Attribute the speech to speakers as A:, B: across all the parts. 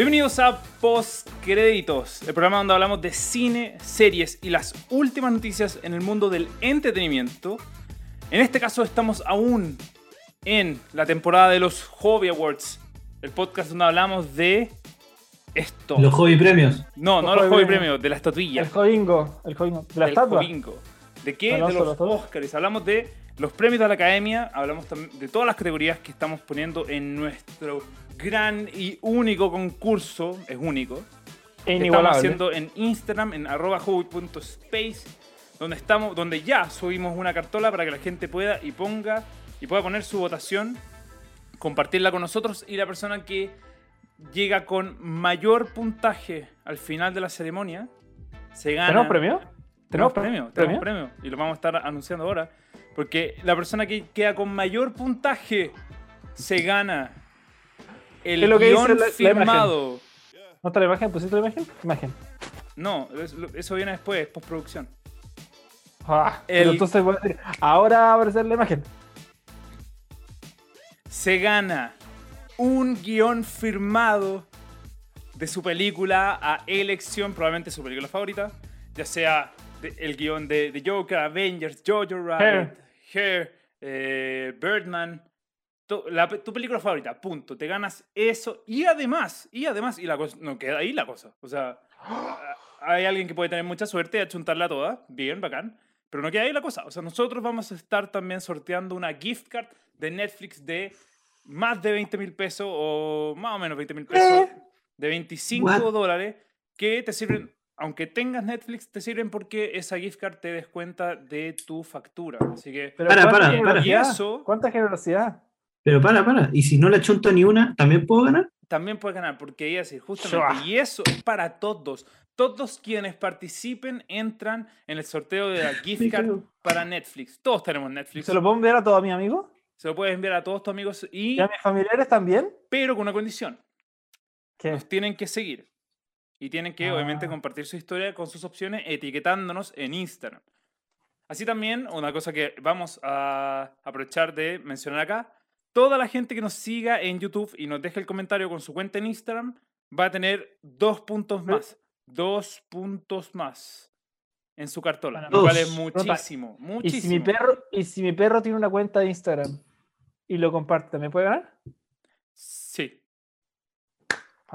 A: Bienvenidos a Postcréditos, el programa donde hablamos de cine, series y las últimas noticias en el mundo del entretenimiento. En este caso estamos aún en la temporada de los Hobby Awards, el podcast donde hablamos de esto.
B: Los hobby premios.
A: No, no
C: Los
A: los
C: hobby premios.
A: Premios, de la estatuilla.
C: El jovingo, el jovingo. De la
A: del
C: estatua.
A: ¿De qué? De los
C: solo.
A: Oscars. Hablamos de los premios de la academia, hablamos también de todas las categorías que estamos poniendo en nuestro gran y único concurso. Es único. Que estamos haciendo en Instagram, en arroba hobby.space, donde estamos, donde ya subimos una cartola para que la gente pueda y ponga y pueda poner su votación, compartirla con nosotros y la persona que llega con mayor puntaje al final de la ceremonia se gana.
C: ¿Tenemos premio?
A: Tenemos
C: pre-
A: premio, tenemos premio y lo vamos a estar anunciando ahora. Porque la persona que queda con mayor puntaje se gana el
C: Es lo que dice
A: guion
C: la- la
A: firmado.
C: ¿No está la imagen? ¿Pusiste la imagen? Imagen.
A: No, eso viene después, postproducción.
C: Ah,
A: El-
C: pero entonces voy a decir, ahora va a aparecer la imagen.
A: Se gana un guion firmado de su película a elección, probablemente su película favorita, ya sea de- el guion de, de Joker, Avengers, Jojo Rabbit, Hair, eh, Birdman, tu, la tu película favorita, punto. Te ganas eso y además, y además, y la cosa, no queda ahí la cosa. O sea, a- hay alguien que puede tener mucha suerte de achuntarla toda, bien, bacán, pero no queda ahí la cosa. O sea, nosotros vamos a estar también sorteando una gift card de Netflix de más de 20 mil pesos o más o menos 20 mil pesos,
C: ¿Eh?
A: de 25
B: What?
A: dólares, que te sirven, aunque tengas Netflix, te sirven porque esa gift card te descuenta de tu factura. Así que...
C: Pero
B: Para,
C: ¿cuánta
B: para, para.
C: generosidad?
A: Y eso-
C: ¿Cuánta generosidad?
B: Pero para, para. ¿Y si no le chunto ni una, también puedo ganar?
A: también puedes ganar, porque iba a decir, justamente,
C: Shua.
A: y eso es para todos. Todos quienes participen entran en el sorteo de la gift
C: Sí,
A: card para Netflix. Todos tenemos Netflix.
C: ¿Se lo puedo enviar a todos mis amigos?
A: Se lo puedes enviar a todos tus amigos, y,
C: ¿Y a mis familiares también?
A: pero con una condición.
C: ¿Qué?
A: Nos tienen que seguir. Y tienen que, obviamente,
C: Ah.
A: compartir su historia con sus opciones etiquetándonos en Instagram. Así también, una cosa que vamos a aprovechar de mencionar acá, toda la gente que nos siga en YouTube y nos deje el comentario con su cuenta en Instagram va a tener dos puntos más. Dos puntos más en su cartola. Lo cual es
B: Dos.
A: muchísimo,
C: ¿Y
A: muchísimo.
C: si, mi perro, ¿Y si mi perro tiene una cuenta de Instagram y lo comparte, ¿me puede ganar?
A: Sí,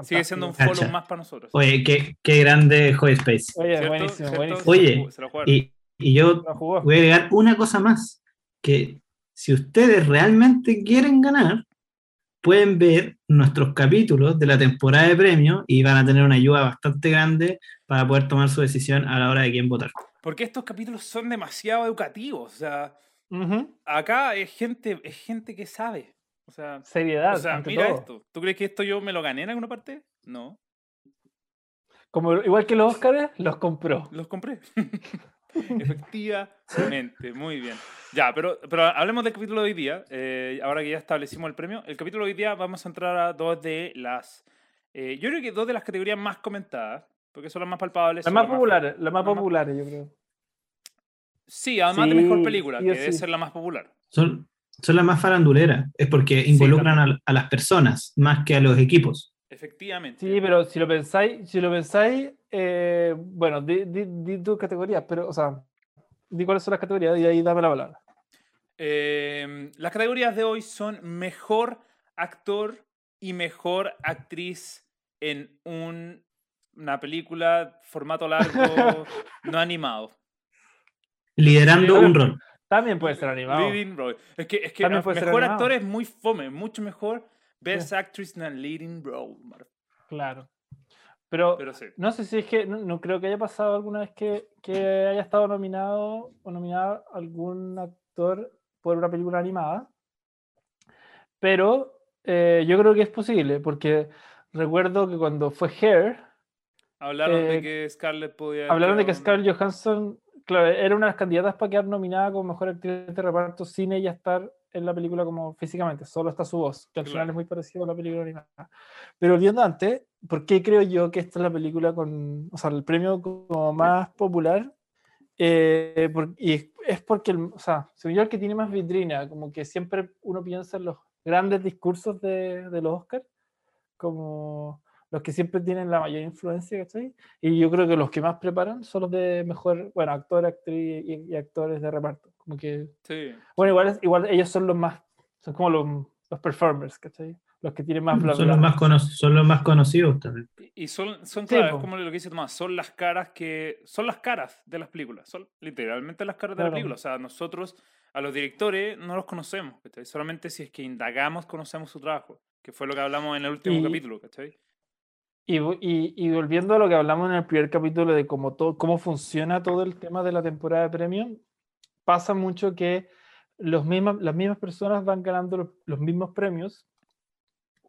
A: sigue siendo un follow
B: Cacha.
A: más para nosotros.
B: Oye, qué, qué grande Hobby Space.
C: Oye,
A: ¿Cierto?
C: buenísimo,
A: ¿Cierto?
C: buenísimo.
B: Oye,
A: Se lo jugaron.
B: Y, y yo voy a agregar una cosa más. Que si ustedes realmente quieren ganar, pueden ver nuestros capítulos de la temporada de premios y van a tener una ayuda bastante grande para poder tomar su decisión a la hora de quién votar.
A: Porque estos capítulos son demasiado educativos. O sea, acá es gente, es gente que sabe. O sea,
C: Seriedad,
A: o sea
C: ante
A: mira
C: todo.
A: esto. ¿Tú crees que esto yo me lo gané en alguna parte? No,
C: Como, igual que los Óscares, los compró.
A: los compré. Efectivamente, muy bien. Ya, pero, pero hablemos del capítulo de hoy día. eh, ahora que ya establecimos el premio. El capítulo de hoy día vamos a entrar a dos de las. eh, yo creo que dos de las categorías más comentadas. Porque son las más palpables.
C: Las más populares, las más populares, yo creo.
A: Sí, además de mejor película, que debe ser la más popular.
B: Son, son las más faranduleras. Es porque involucran a, a las personas más que a los equipos.
A: Efectivamente.
C: Sí, pero si lo pensáis, si lo pensáis, eh, bueno, di, di, di tus categorías, pero, o sea, di cuáles son las categorías y ahí dame la palabra.
A: Eh, las categorías de hoy son mejor actor y mejor actriz en un- una película formato largo no animado.
B: Liderando un rol.
C: También puede ser animado.
A: Leading role. Es que, es que
C: También puede ser
A: mejor actor es muy fome, mucho mejor Best Actress en Leading Role.
C: Claro. Pero,
A: Pero sí.
C: no sé si es que, no, no creo que haya pasado alguna vez que, que haya estado nominado o nominado algún actor por una película animada. Pero eh, yo creo que es posible, porque recuerdo que cuando fue Hair,
A: Hablaron de
C: eh,
A: que Scarlett podía.
C: Hablaron de que Scarlett Johansson, claro, era una de las candidatas para quedar nominada como mejor actriz de reparto sin ella estar en la película como físicamente, solo está su voz, que al final
A: Claro.
C: es muy parecido a la película animada. Pero volviendo antes, ¿por qué creo yo que esta es la película con, o sea, el premio como más popular? Eh, por- y es- es porque, el, o sea, según yo, el que tiene más vitrina, como que siempre uno piensa en los grandes discursos de, de los Oscars, como los que siempre tienen la mayor influencia, ¿cachai? Y yo creo que los que más preparan son los de mejor, bueno, actor, actriz y, y actores de reparto. Como que,
A: Sí.
C: bueno, igual, es- igual ellos son los más, son como los, los performers, ¿cachai? Los que tienen más bla,
B: Son
C: bla.
B: los más, cono- son los más conocidos también.
A: Y- son, son
C: Sí,
A: claro, es
C: po.
A: como lo que dice Tomás, son las caras que. Son las caras de las películas. Son literalmente las caras de la
C: Claro.
A: película. O sea, nosotros, a los directores, no los conocemos. ¿cachai? Solamente si es que indagamos, conocemos su trabajo. Que fue lo que hablamos en el último
C: Y-
A: capítulo, ¿cachai?
C: Y, vo- y, y volviendo a lo que hablamos en el primer capítulo de cómo, todo, cómo funciona todo el tema de la temporada de premios, pasa mucho que los mismas, las mismas personas van ganando los, mismos premios,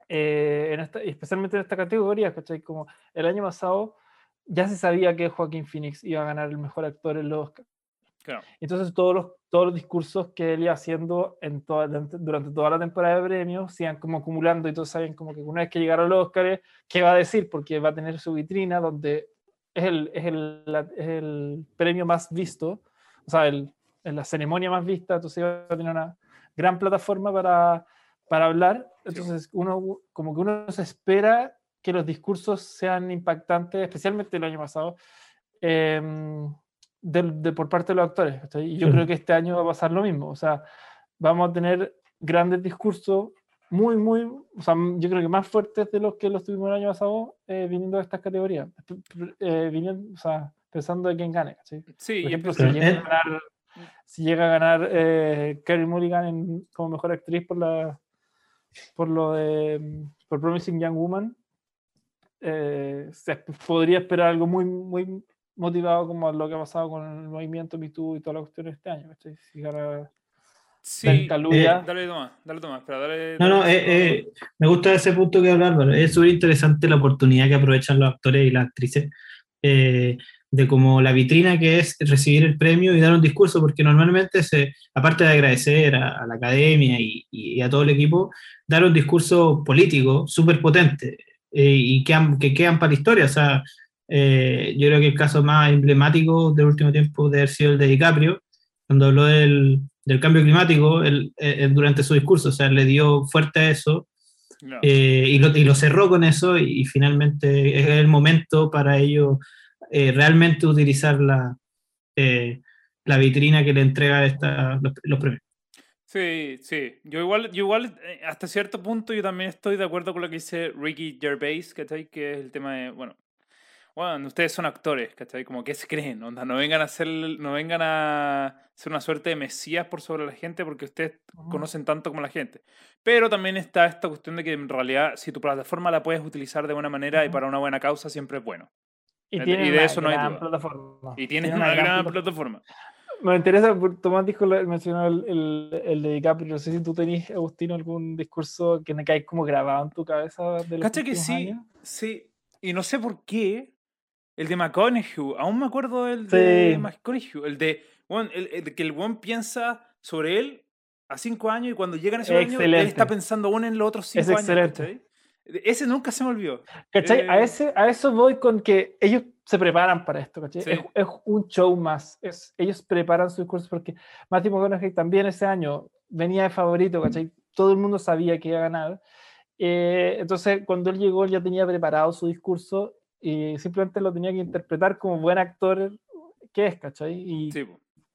C: eh, especialmente en esta categoría, ¿cachai? Como el año pasado ya se sabía que Joaquín Phoenix iba a ganar el mejor actor en los Oscar.
A: Claro.
C: Entonces todos los, todos los discursos que él iba haciendo en toda, durante- toda la temporada de premios se iban como acumulando y todos sabían como que una vez que llegara los Oscars, ¿qué va a decir? Porque va a tener su vitrina donde es el, es el, la- es el premio más visto, o sea, el, es la ceremonia más vista, entonces va a tener una gran plataforma para, para hablar. Entonces uno como que uno se espera que los discursos sean impactantes, especialmente el año pasado. em, del- de, por parte de los actores. Y yo
B: Sí.
C: creo que este año va a pasar lo mismo. O sea, vamos a tener grandes discursos muy, muy, o sea, yo creo que más fuertes de los que los tuvimos el año pasado eh, viniendo de estas categorías. Eh, viniendo, o sea, pensando de quién gane. ¿cachai?
A: Sí,
C: Por ejemplo, si llega, a ganar, si llega a ganar eh, Mulligan en- como mejor actriz por la por lo de mm, por Promising Young Woman, eh, se podría esperar algo muy muy motivado como lo que ha pasado con el movimiento Me Too y toda la cuestión este año. ¿cachai? Si gana
A: sí.
C: Ben Kaluuya,
A: Dale, Tomás, dale, Tomás. Espera, dale.
B: No, no,
A: dale,
B: eh, eh, me gusta ese punto que habla Álvaro. Es súper interesante la oportunidad que aprovechan los actores y las actrices eh, de como la vitrina que es recibir el premio y dar un discurso, porque normalmente, se, aparte de agradecer a, a la academia y, y a todo el equipo, dar un discurso político súper potente eh, y que, que quedan para la historia. O sea, eh, yo creo que el caso más emblemático del último tiempo debe haber sido el de DiCaprio, cuando habló del, del cambio climático él, eh, durante su discurso, o sea, le dio fuerte a eso
A: Claro.
B: eh, y, lo, y lo cerró con eso y, y finalmente es el momento para ellos eh, realmente utilizar la, eh, la vitrina que le entrega esta, los, los premios.
A: Sí, sí. Yo igual, yo igual, eh, hasta cierto punto, yo también estoy de acuerdo con lo que dice Ricky Gervais, ¿cachai? Que es el tema de, bueno, bueno, ustedes son actores, ¿cachai? Como que se creen, onda, no vengan a hacer, no vengan a ser una suerte de mesías por sobre la gente porque ustedes
C: Ujú.
A: conocen tanto como la gente. Pero también está esta cuestión de que en realidad si tu plataforma la puedes utilizar de buena manera y
C: Ujú.
A: para una buena causa siempre es bueno.
C: y,
A: y de
C: una
A: eso no hay
C: gran
A: duda.
C: plataforma.
A: Y tienes
C: Tiene
A: una, gran
C: plataforma.
A: plataforma.
C: Me interesa, Tomás dijo, mencionó el, el, el de DiCaprio. No sé si tú tenés, Agustino, algún discurso que me cae como grabado en tu cabeza de los
A: ¿Cachai que sí?
C: años?
A: Sí. Y no sé por qué. El de McConaughey. Aún me acuerdo del de
C: Sí.
A: McConaughey. El de. weón, el, el que el buen piensa sobre él a cinco años y cuando llegan esos años, él
C: Excelente.
A: está pensando aún en los otros cinco
C: Es
A: años.
C: excelente.
A: ¿cachai? Ese nunca se me olvidó.
C: ¿Cachai? A,
A: Eh,
C: ese, a eso voy con que ellos se preparan para esto, ¿cachai?
A: Sí.
C: Es, es un show más. Es, ellos preparan su discurso porque Matthew McConaughey también ese año venía de favorito, ¿cachai? Todo el mundo sabía que iba a ganar. Eh, entonces, cuando él llegó, él ya tenía preparado su discurso y simplemente lo tenía que interpretar como buen actor que es, ¿cachai? Y
A: Sí,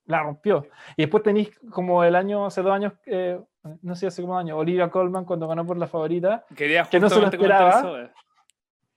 C: la rompió. Y después tenéis como el año, hace dos años, eh, no sé, hace como un año, Olivia Colman cuando ganó por la favorita.
A: Quería
C: Que no se lo esperaba.
A: eso, eh.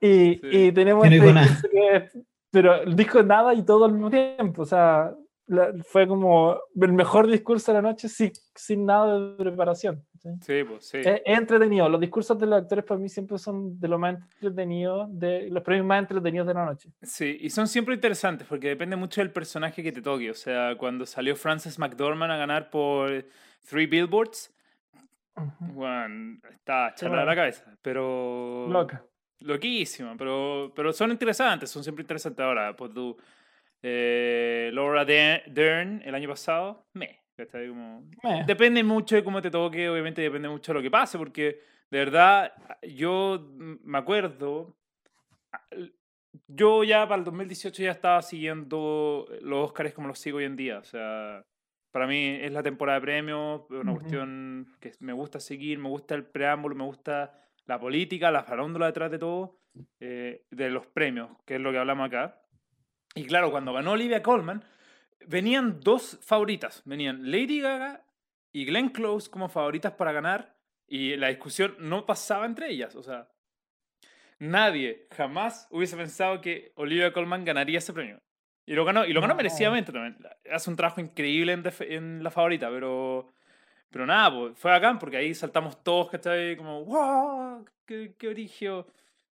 C: Y,
A: Sí.
C: y tenemos
B: Que no
C: este que es- pero dijo nada y todo al mismo tiempo. O sea, la- fue como el mejor discurso de la noche sin, sin nada de preparación. ¿sí?
A: Sí, pues, sí.
C: Es, es entretenido. Los discursos de los actores para mí siempre son de lo más entretenidos, de los premios más entretenidos de la noche.
A: Sí, y son siempre interesantes porque depende mucho del personaje que te toque. O sea, cuando salió Frances McDormand a ganar por Three Billboards,
C: Ujú.
A: bueno, está charla de la cabeza. Pero.
C: Loca.
A: Loquísima, pero, pero son interesantes, son siempre interesantes. Ahora, pues tú, eh, Laura De- Dern el año pasado, me. depende mucho de cómo te toque, obviamente depende mucho de lo que pase, porque de verdad yo me acuerdo, yo ya para el 2018 ya estaba siguiendo los Oscars como los sigo hoy en día, o sea, para mí es la temporada de premios, una cuestión que me gusta seguir, me gusta el preámbulo, me gusta la política, la farándula detrás de todo, eh, de los premios, que es lo que hablamos acá. Y claro, cuando ganó Olivia Colman, venían dos favoritas. Venían Lady Gaga y Glenn Close como favoritas para ganar. Y la discusión no pasaba entre ellas. O sea, nadie jamás hubiese pensado que Olivia Colman ganaría ese premio. Y lo ganó, y lo ganó
C: No.
A: merecidamente también. Hace un trabajo increíble en la favorita, pero. Pero nada, pues, fue bacán porque ahí saltamos todos, ¿cachai? Como, wow, qué, qué origio.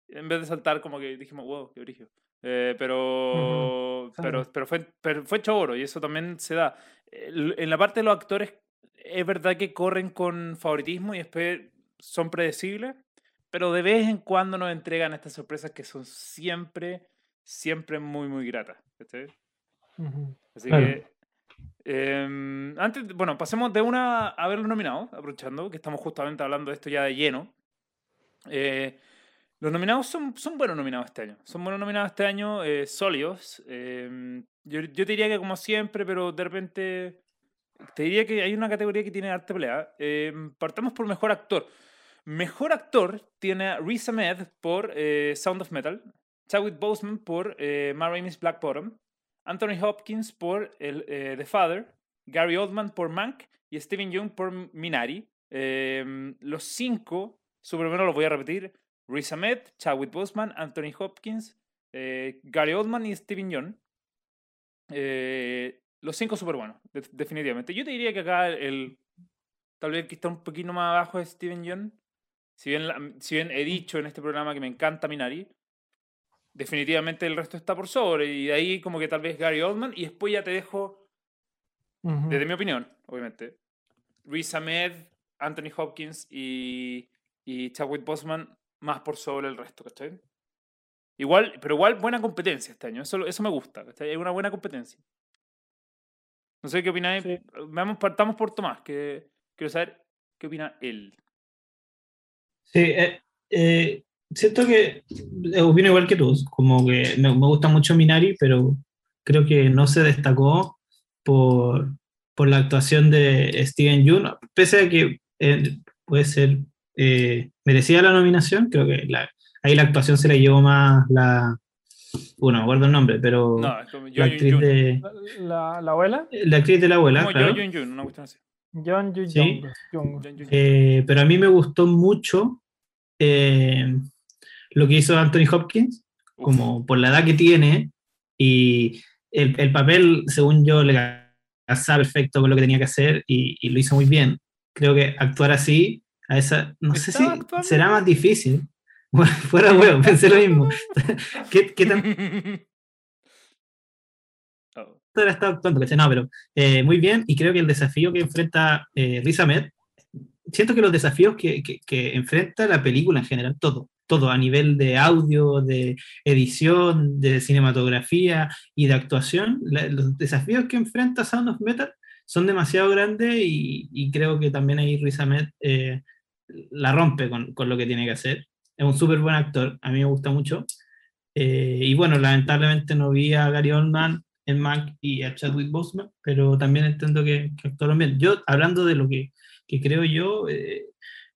A: En vez de saltar, como que dijimos, wow, qué origio. Eh, pero,
C: Ujú, sí.
A: pero, pero, fue, pero fue choro y eso también se da. En la parte de los actores, es verdad que corren con favoritismo y después son predecibles, pero de vez en cuando nos entregan estas sorpresas que son siempre, siempre muy, muy gratas. ¿cachai?
C: Ujú.
A: Así
B: Claro.
A: que. em, antes, bueno, pasemos de una a ver los nominados, aprovechando que estamos justamente hablando de esto ya de lleno. Eh, los nominados son, son buenos nominados este año. Son buenos nominados este año, eh, sólidos. Em, yo, yo te diría que como siempre, pero de repente. Te diría que hay una categoría que tiene arte pelea. Em, partamos por mejor actor. Mejor actor tiene a Riz Ahmed por eh, Sound of Metal, Chadwick Boseman por eh, Ma Rainey's Black Bottom, Anthony Hopkins por eh, The Father, Gary Oldman por Mank y Steven Yeun por Minari. Em, los cinco, súper buenos, los voy a repetir. Riz Ahmed, Chadwick Boseman, Anthony Hopkins, eh, Gary Oldman y Steven Yeun. Eh, los cinco súper buenos, de- definitivamente. Yo te diría que acá el, tal vez el que está un poquito más abajo es Steven Yeun. Si bien, la- si bien he dicho en este programa que me encanta Minari, definitivamente el resto está por sobre. Y de ahí como que tal vez Gary Oldman. Y después ya te dejo, desde mi opinión, obviamente, Riz Ahmed, Anthony Hopkins y, y Chadwick Boseman más por sobre el resto, ¿cachai? Igual, pero igual buena competencia este año. Eso, eso me gusta, ¿cachai? Hay una buena competencia. No sé qué opináis.
C: Sí.
A: Veamos, partamos por Tomás, que quiero saber qué opina él.
B: Sí, eh, eh, siento que eh, opino igual que tú, como que me, me gusta mucho Minari, pero creo que no se destacó por, por la actuación de Steven Yeun, pese a que eh, puede ser eh, merecida la nominación, creo que la- ahí la actuación se la llevó más la, bueno, no me acuerdo el nombre, pero
A: No, es como
B: la
A: Yo
B: actriz de,
C: La, la abuela,
B: la actriz de la abuela,
A: Como
B: claro.
A: Yo Yun Yun, una cuestión así.
C: John Yu
B: Sí. Eh, pero a mí me gustó mucho eh, lo que hizo Anthony Hopkins,
A: Uf.
B: como por la edad que tiene y el, el papel, según yo, le casaba perfecto con lo que tenía que hacer y, y lo hizo muy bien. Creo que actuar así, a esa, no sé si será más difícil. Bueno, fuera huevo, pensé lo mismo. ¿Qué, qué tanto
A: Oh.
B: la estaba actuando? No, pero eh, muy bien y creo que el desafío que enfrenta eh, Riz Ahmed, siento que los desafíos que, que- que enfrenta la película en general, todo, todo a nivel de audio, de edición, de cinematografía y de actuación, la- los desafíos que enfrenta Sound of Metal son demasiado grandes y, creo que también ahí Riz Ahmed eh, la rompe con, con lo que tiene que hacer. Es un súper buen actor, a mí me gusta mucho. Eh, y bueno, lamentablemente no vi a Gary Oldman en Mac y a Chadwick Boseman, pero también entiendo que, que actuaron bien. Yo, hablando de lo que, que creo yo, eh,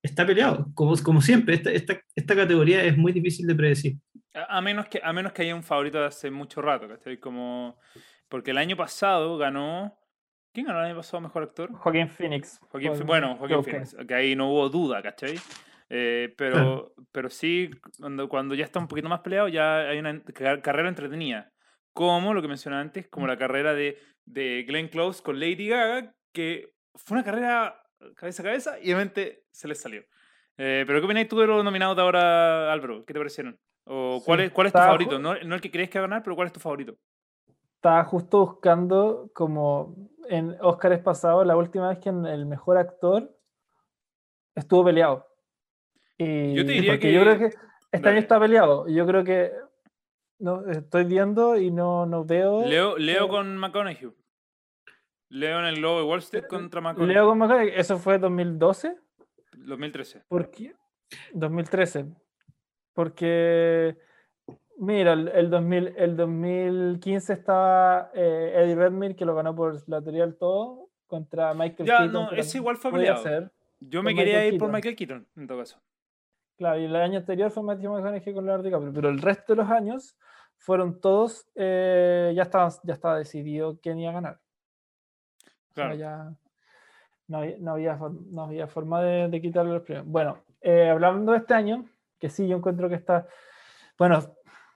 B: está peleado, como, como siempre, esta, esta, esta categoría es muy difícil de predecir.
A: A, menos que, a menos que haya un favorito de hace mucho rato. Como... Porque el año pasado ganó... ¿Quién ganó el año pasado mejor actor?
C: Joaquín Phoenix.
A: Joaquín, Phoe- bueno, Joaquin
C: Joker.
A: Phoenix, que ahí no hubo duda, ¿cachai? Eh, pero, pero sí, cuando, cuando ya está un poquito más peleado, ya hay una ca- carrera entretenida. Como lo que mencioné antes, como la carrera de, de Glenn Close con Lady Gaga, que fue una carrera cabeza a cabeza y obviamente se les salió. Eh, pero ¿qué opináis tú de los nominados de ahora, Álvaro? ¿Qué te parecieron? ¿O cuál,
C: Sí,
A: es, cuál es tu favorito? No, no el que crees que va a ganar, pero ¿cuál es tu favorito?
C: Estaba justo buscando como en Óscares pasados, la última vez que en el mejor actor estuvo peleado. Y
A: Yo te diría que-
C: yo creo que este
A: Dale.
C: año está peleado. Yo creo que no estoy viendo y no, no veo.
A: Leo, Leo
C: eh,
A: con McConaughey. Leo en el Lobo de Wall Street contra McConaughey.
C: Leo con McConaughey, eso fue 2012.
A: 2013.
C: ¿Por qué? 2013. Porque, mira, el, el, 2000, el 2015 estaba eh, Eddie Redmayne, que lo ganó por la teoría del todo, contra Michael
A: Ya,
C: Keaton.
A: no,
C: que
A: ese igual fue peleado. Yo me quería
C: Michael
A: ir por. Michael Keaton, en todo caso.
C: Claro, y el año anterior fue Matthew McConaughey con Leonardo DiCaprio, pero el resto de los años fueron todos, eh, ya, estaba, ya estaba decidido quién iba a ganar. O sea,
A: Claro.
C: ya no había, no había, for- no había forma de, de quitarle los premios. Bueno, eh, hablando de este año, que sí, yo encuentro que está, bueno,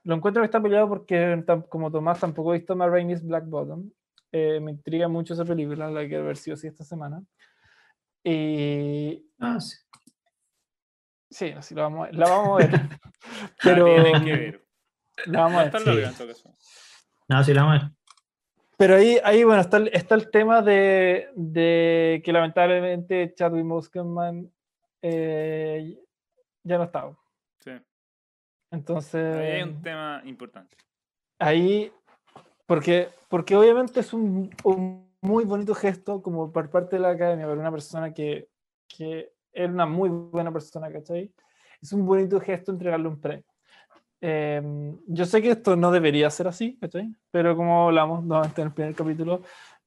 C: lo encuentro que está peleado porque como Tomás tampoco he visto Ma Rainey's Black Bottom, eh, me intriga mucho esa película, la que ver sí o sí esta semana. Y
B: Ah, sí.
C: sí, así la vamos a, la vamos a ver.
A: Pero... tienen que ver.
C: la vamos a
A: No
C: ver.
A: está
B: sí.
A: larga en todo caso.
B: No, sí, la vamos a ver.
C: Pero ahí, ahí bueno, está el, está el tema de, de que lamentablemente Chadwick Boseman eh, ya no estaba. Entonces,
A: Ahí hay un tema importante.
C: ahí, porque, porque obviamente es un, un muy bonito gesto como por parte de la academia, para una persona que, que era una muy buena persona, ¿cachai? Es un bonito gesto entregarle un premio. Em, yo sé que esto no debería ser así, ¿cachai? Pero como hablamos nuevamente en el primer capítulo,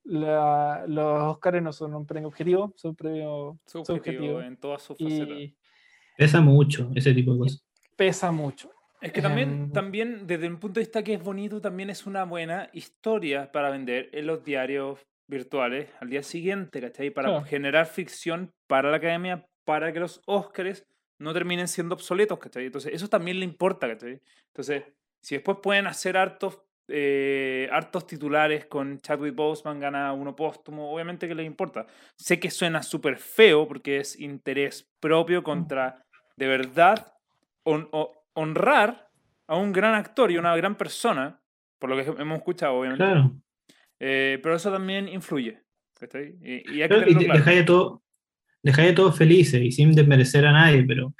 C: la- los Oscars no son un premio objetivo, son un premio
A: Subjetivo
C: subjetivo.
A: en todas sus facetas.
C: y
B: Pesa mucho ese tipo de cosas.
C: Pesa mucho.
A: Es que también,
C: Em,
A: también, desde un punto de vista que es bonito, también es una buena historia para vender en los diarios virtuales al día siguiente, ¿cachai? Para
C: Claro.
A: generar ficción para la academia, para que los Óscares no terminen siendo obsoletos, ¿cachai? Entonces, eso también le importa, ¿cachai? Entonces, si después pueden hacer hartos, eh, hartos titulares con Chadwick Boseman, gana uno póstumo, obviamente que les importa. Sé que suena súper feo porque es interés propio contra, de verdad, honrar a un gran actor y una gran persona, por lo que hemos escuchado, obviamente.
B: Claro.
A: Eh, pero eso también influye. ¿cachai? Y, y
B: Claro, y
A: claro.
B: dejáis a todos todos felices y sin desmerecer a nadie, pero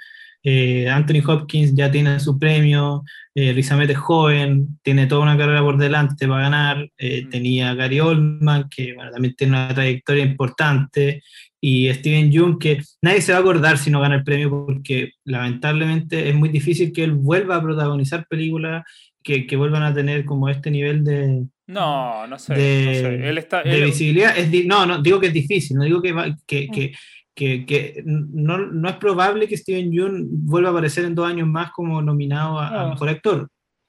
B: eh, Anthony Hopkins ya tiene su premio, eh, Ahmed es joven, tiene toda una carrera por delante para ganar, eh,
A: Mm.
B: tenía Gary Oldman, que bueno, también tiene una trayectoria importante, y Steven Yeun, que nadie se va a acordar si no gana el premio, porque lamentablemente es muy difícil que él vuelva a protagonizar películas que, que vuelvan a tener como este nivel de,
A: No, no sé.
B: de,
A: no sé. Él está.
B: de
A: él-
B: visibilidad. Es no, no, digo que es difícil, no digo que, va-
C: Mm.
B: que, que, que, no, no es probable que Steven Yeun vuelva a aparecer en dos años más como nominado a, a
C: Claro.
B: Mejor Actor.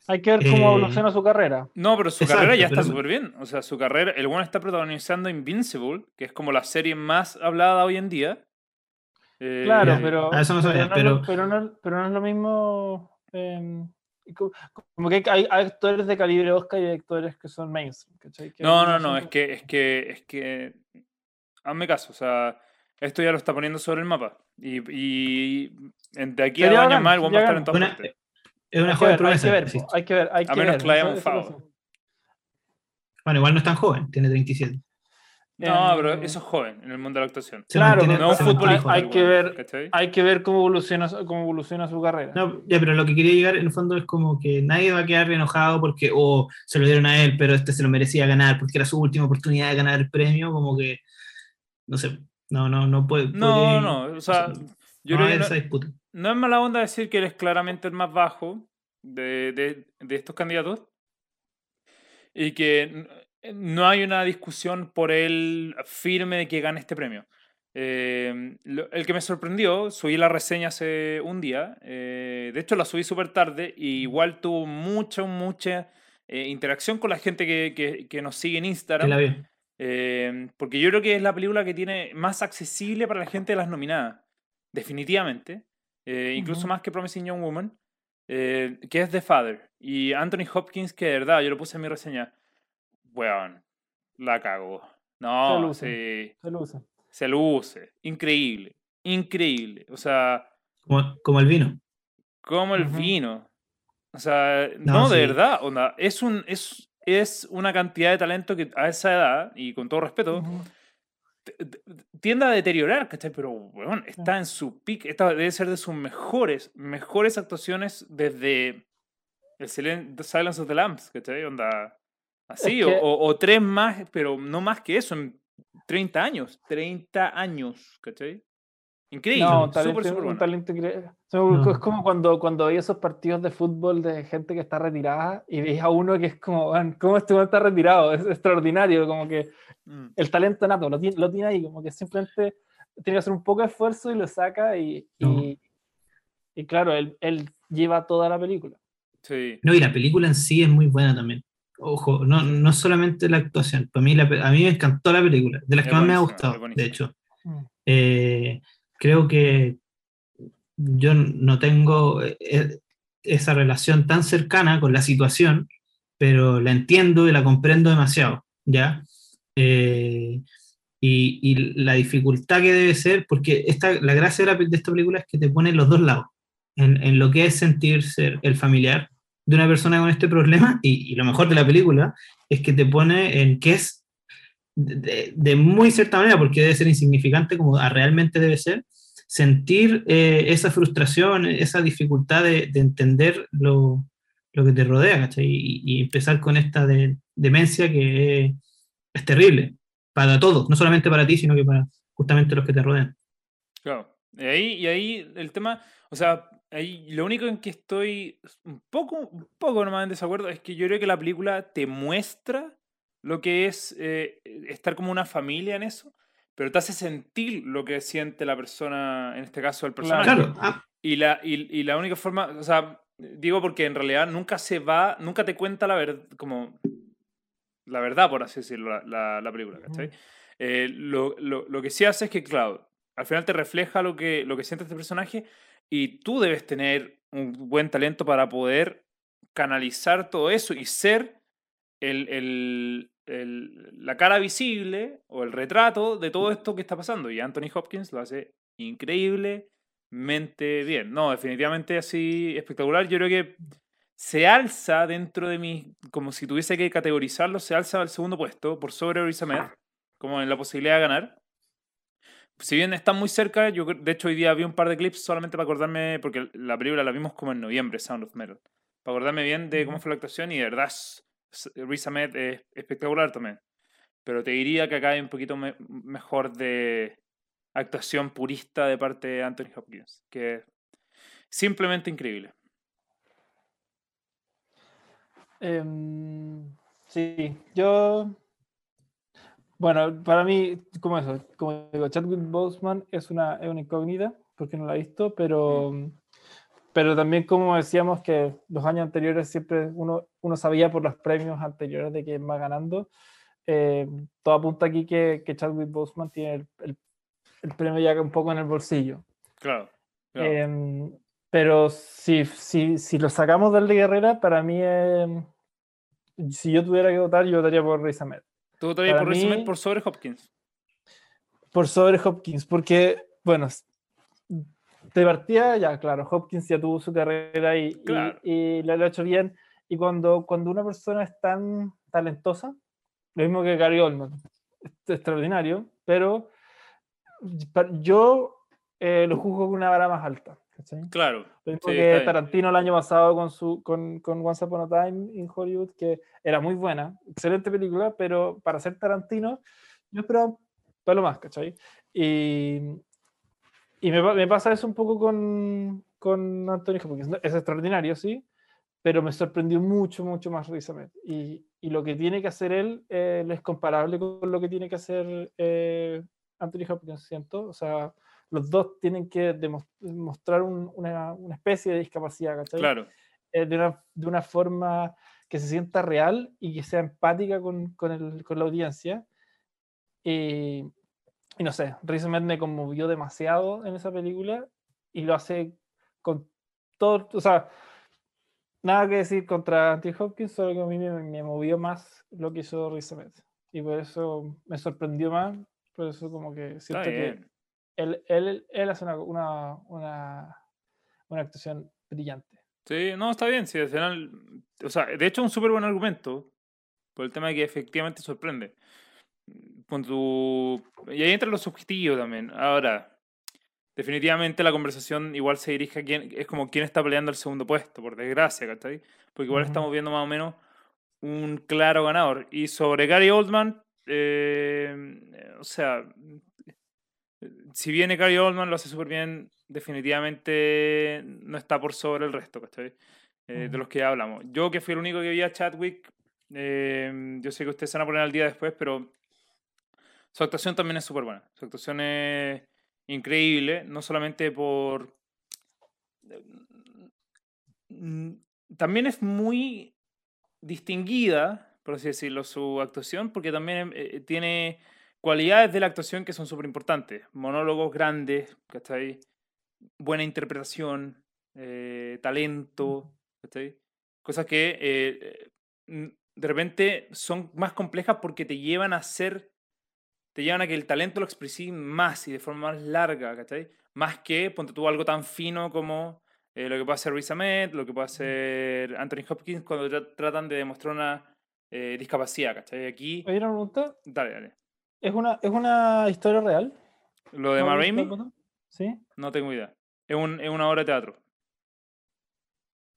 C: Hay que ver cómo
B: Eh,
C: evoluciona su carrera.
A: No, pero su
B: Exacto,
A: carrera ya está
B: pero-
A: súper bien. O sea, su carrera. El bueno está protagonizando Invincible, que es como la serie más hablada hoy en día. Eh,
C: Claro, pero,
B: a eso no sabía,
C: pero, no,
B: pero-
C: no, pero no es lo mismo. em, co- como que hay, hay actores de calibre Oscar y hay actores que son mainstream. ¿cachai? Que
A: No, no, no, es que, es que, es que, hazme caso, o sea, esto ya lo está poniendo sobre el mapa. Y, y de aquí a dos años más el va a estar en
B: Una-
A: todas partes.
B: Es una
C: hay que
B: joven
C: ver, hay
B: promesa.
C: que ver,
B: insisto.
C: hay que ver, hay
A: A
C: que
A: menos
C: ver,
A: que la hayan bufado.
B: Bueno, igual no es tan joven, tiene 37.
A: No, pero
C: Em,
A: eso es joven en el mundo de la actuación.
C: Claro,
B: mantiene-
A: No
C: hay-
A: futbolista.
C: hay
A: el
C: que ver-. Hay que ver cómo evoluciona, su- cómo evoluciona su carrera.
B: No, ya, pero lo que quería llegar en el fondo es como que nadie va a quedar enojado porque oh, se lo dieron a él, pero este se lo merecía ganar porque era su última oportunidad de ganar el premio, como que no sé, no, no, no puede.
A: No,
B: podría-
A: no, o sea,
B: no
A: yo
B: va
A: creo que no,
B: disputa.
A: no es mala onda decir que él es claramente el más bajo de, de- de estos candidatos y que no hay una discusión por él firme de que gane este premio. Eh, el que me sorprendió, subí la reseña hace un día, eh, de hecho la subí súper tarde y igual tuvo mucha, mucha eh, interacción con la gente que, que- que nos sigue en Instagram. Eh, porque yo creo que es la película que tiene más accesible para la gente de las nominadas. Definitivamente. Eh, incluso
C: Ujú.
A: más que Promising Young Woman. eh, que es The Father. Y Anthony Hopkins, que de verdad, yo lo puse en mi reseña. Weón, la cago.
C: Se
A: No,
C: luce.
A: sí,
C: Se luce.
A: se luce. Increíble. Increíble. O sea,
B: Como, como el vino.
A: como el
C: Ujú.
A: vino. O sea,
B: No,
A: no, de
B: sí.
A: verdad, onda, es, un, es, es una cantidad de talento que a esa edad, y con todo respeto, tiende a deteriorar, ¿cachai? Pero, weón, está en su pick. Esta debe ser de sus mejores, mejores actuaciones desde el Silence of the Lambs, ¿cachai? Onda, así, o-
C: que-
A: o, o tres más, pero no más que eso, en 30 años. 30 años, ¿cachai? Increíble,
C: No, un talento,
A: súper
C: un
A: bueno.
C: talento increíble. O sea,
B: No.
C: Es como cuando, cuando hay esos partidos de fútbol de gente que está retirada y veis a uno que es como, "Man, ¿cómo este está retirado? Es extraordinario, como que
A: Mm.
C: el talento nato lo tiene, lo tiene ahí, como que simplemente tiene que hacer un poco de esfuerzo y lo saca y,
B: No.
C: y, Y claro, él, él lleva toda la película.
A: Sí.
B: No, y la película en sí es muy buena también. Ojo, no, no solamente la actuación. Para mí, la a mí me encantó la película, de las
A: Es
B: que más me ha gustado, de hecho.
C: Mm.
B: Eh, creo que yo no tengo eh, esa relación tan cercana con la situación, pero la entiendo y la comprendo demasiado, ¿ya? Eh, y, y la dificultad que debe ser, porque esta, la gracia de, la de esta película es que te pone los dos lados, en, lo que es sentir ser el familiar de una persona con este problema, y, lo mejor de la película es que te pone en qué es de, de muy cierta manera, porque debe ser insignificante como realmente debe ser, sentir eh, esa frustración, esa dificultad de, de entender lo, lo que te rodea. Y, y empezar con esta de- demencia que es, es terrible para todos, no solamente para ti, sino que para justamente los que te rodean.
A: Claro. Y ahí, y ahí el tema, o sea, ahí lo único en que estoy un poco, un poco nomás en desacuerdo es que yo creo que la película te muestra lo que es eh, estar como una familia en eso, pero te hace sentir lo que siente la persona, en este caso el personaje.
B: Claro, ah,
A: Y la, y, y la única forma, o sea, digo porque en realidad nunca se va, nunca te cuenta la verdad, como la verdad, por así decirlo, la, la, la película, ¿cachai? Eh, lo, lo, lo que sí hace es que, claro, al final te refleja lo que, lo que siente este personaje y tú debes tener un buen talento para poder canalizar todo eso y ser el, el, el- la cara visible o el retrato de todo esto que está pasando. Y Anthony Hopkins lo hace increíblemente bien. No, definitivamente así espectacular. Yo creo que se alza dentro de mis, como si tuviese que categorizarlo, se alza al segundo puesto por sobre Riz Ahmed, como en la posibilidad de ganar. Si bien están muy cerca, yo de hecho hoy día vi un par de clips solamente para acordarme, porque la película la vimos como en noviembre, Sound of Metal, para acordarme bien de cómo fue la actuación y de verdad es- Riz Ahmed es espectacular también. Pero te diría que acá hay un poquito me- mejor de actuación purista de parte de Anthony Hopkins, que es simplemente increíble.
C: Em, sí, yo. Bueno, para mí, como eso, como digo, Chadwick Boseman es una, es una incógnita, porque no la he visto, pero, pero también, como decíamos, que los años anteriores siempre uno, uno sabía por los premios anteriores de quién va ganando. eh, todo apunta aquí que, que Chadwick Boseman tiene el, el- el premio ya un poco en el bolsillo.
A: Claro. claro.
C: Em, pero si, si, si lo sacamos del de Guerrera, para mí, em, si yo tuviera que votar, yo votaría por Riz Ahmed.
A: ¿Tú
C: para
A: por Riz Ahmed por sobre Hopkins?
C: Por sobre Hopkins, porque, bueno, de partida, ya, claro, Hopkins ya tuvo su carrera y, y-
A: Claro.
C: y lo, lo ha hecho bien. Y cuando, cuando una persona es tan talentosa, lo mismo que Gary Oldman, es extraordinario, pero yo eh, lo juzgo con una vara más alta. ¿cachai?
A: Claro.
C: Lo mismo
A: Sí,
C: que. Tarantino el año pasado con, su, con, con Once Upon a Time in Hollywood, que era muy buena, excelente película, pero para ser Tarantino, yo esperaba para lo más, ¿cachai? Y, y me, me pasa eso un poco con, con Anthony Hopkins. Es extraordinario, sí, pero me sorprendió mucho, mucho más Riz Ahmed. Y, y lo que tiene que hacer él eh, es comparable con lo que tiene que hacer eh, Anthony Hopkins, siento. O sea, los dos tienen que demos- mostrar un- una, una especie de discapacidad, ¿cachai?
A: Claro.
C: eh, de, una, de una forma que se sienta real y que sea empática con, con, el- con la audiencia. Y, y no sé, Riz Ahmed me conmovió demasiado en esa película y lo hace con todo, o sea, nada que decir contra Anthony Hopkins, solo que a mí me, me movió más lo que hizo Riz Ahmed. Y por eso me sorprendió más, por eso como que siento que él, él, él hace una, una, una, una actuación brillante.
A: Sí, no, está bien. Sí, al final. O sea, de hecho, es un súper buen argumento. Por el tema de que efectivamente sorprende. Con tu... Y ahí entra lo subjetivo también. Ahora, definitivamente la conversación igual se dirige a quién. Es como quién está peleando el segundo puesto, por desgracia, ¿cachai? Porque igual estamos viendo más o menos un claro ganador. Y sobre Gary Oldman, eh, o sea, si viene Gary Oldman, lo hace súper bien, definitivamente no está por sobre el resto, ¿cachai? Eh, De los que ya hablamos. Yo que fui el único que vi a Chadwick, eh, yo sé que ustedes se van a poner al día después, pero su actuación también es súper buena. Su actuación es increíble, no solamente por mm, también es muy distinguida, por así decirlo, su actuación, porque también eh, tiene cualidades de la actuación que son súper importantes. Monólogos grandes, ¿cachai? Buena interpretación, eh, talento, ¿cachai? Cosas que eh, mm, de repente son más complejas porque te llevan a ser, te llevan a que el talento lo expresí más y de forma más larga, ¿cachai? Más que, ponte tú algo tan fino como eh, lo que puede hacer Riz Ahmed, lo que puede hacer Anthony Hopkins cuando tra- tratan de demostrar una eh, discapacidad, ¿cachai? Aquí,
C: ¿Hay una pregunta?
A: dale, dale.
C: ¿Es una, ¿Es una historia real?
A: Lo de
C: ¿No
A: Ma
C: habéis
A: Rainey,
C: visto? Sí.
A: no tengo idea. Es, un, es una obra de teatro,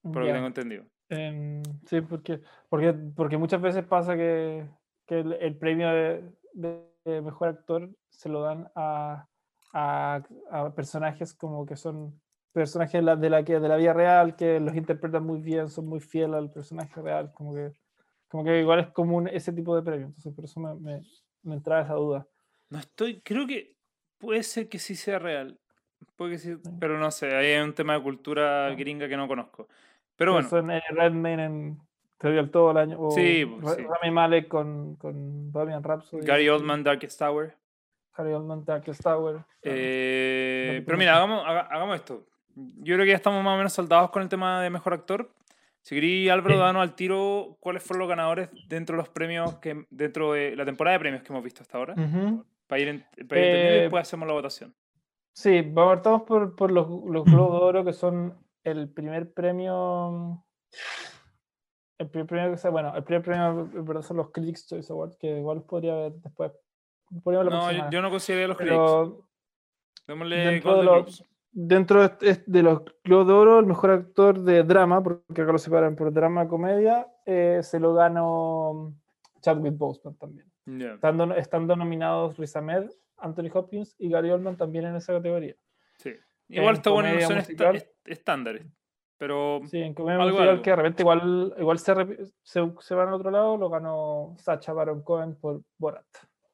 A: por lo que tengo entendido.
C: Em, sí, porque, porque, porque muchas veces pasa que, que el, el premio de, de mejor actor se lo dan a, a, a personajes como que son personajes de la, de, la, de la vida real, que los interpretan muy bien, son muy fieles al personaje real, como que, como que igual es común ese tipo de premio. Entonces, por eso me, me, me entraba esa duda.
A: No estoy, creo que puede ser que sí sea real. Puede que sí, pero no sé, ahí hay un tema de cultura
C: No.
A: gringa que no conozco. Pero bueno,
C: Son eh, Redmayne en Del Todo el año, o
A: Sí, pues, sí.
C: Rami Malek con, con Bohemian Rhapsody.
A: Gary Oldman, Darkest Tower.
C: Gary Oldman, Darkest Tower.
A: Eh, pero mira, hagamos, haga- hagamos esto. Yo creo que ya estamos más o menos soldados con el tema de mejor actor. Si querí, Álvaro,
B: Sí.
A: danos al tiro cuáles fueron los ganadores dentro de los premios, que dentro de la temporada de premios que hemos visto hasta ahora.
C: Ujú.
A: Para ir, en- para ir entendiendo y
C: Eh,
A: después hacemos la votación.
C: Sí, vamos partamos por, por los, los Globos de Oro, que son el primer premio. El primer premio que se, bueno, el primer premio verdad son los Critics Choice Awards, que igual los podría ver después. Podría
A: No, yo, no consideré los critics.
C: Dentro de, los,
A: Globes.
C: dentro de, este- los Globos de Oro, el mejor actor de drama, porque acá lo separan por drama comedia, eh, se lo ganó Chadwick Boseman también. Estando, estando nominados Riz Ahmed, Anthony Hopkins y Gary Oldman también en esa categoría.
A: Sí. Igual
C: En
A: está bueno, no son est- estándares. Pero
C: Sí, en comedia
A: Algo, algo.
C: que de repente igual, igual se, se, se van al otro lado, lo ganó Sacha Baron Cohen por Borat.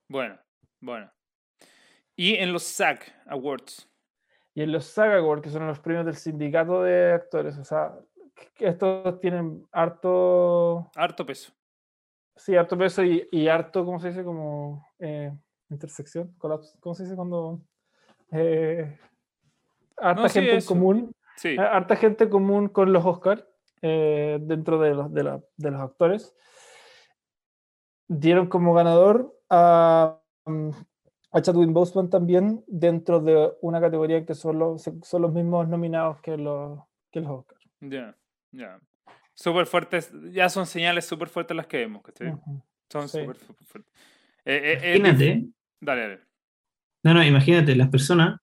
A: bueno, bueno. Y en los SAG Awards.
C: Y en los SAG Awards, que son los premios del sindicato de actores, o sea, estos tienen harto,
A: Harto peso.
C: sí, harto peso y, y harto, ¿cómo se dice? Como eh, intersección, colapso, ¿cómo se dice cuando... eh, harta
A: No, sí,
C: gente en común
A: Sí.
C: Ha- harta gente común con los Oscars dentro de los, de, la- de los actores. Dieron como ganador a, mm, a Chadwick Boseman también dentro de una categoría que son los, se- son los mismos nominados que los, que los Oscars.
A: Ya, ya. Súper fuertes. Ya son señales súper fuertes las que vemos. ¿cachai?
C: Ujú.
A: Son
C: Sí.
A: súper fuertes. Eh, eh, eh,
B: Imagínate,
A: Dale, dale.
B: no, no, imagínate, las personas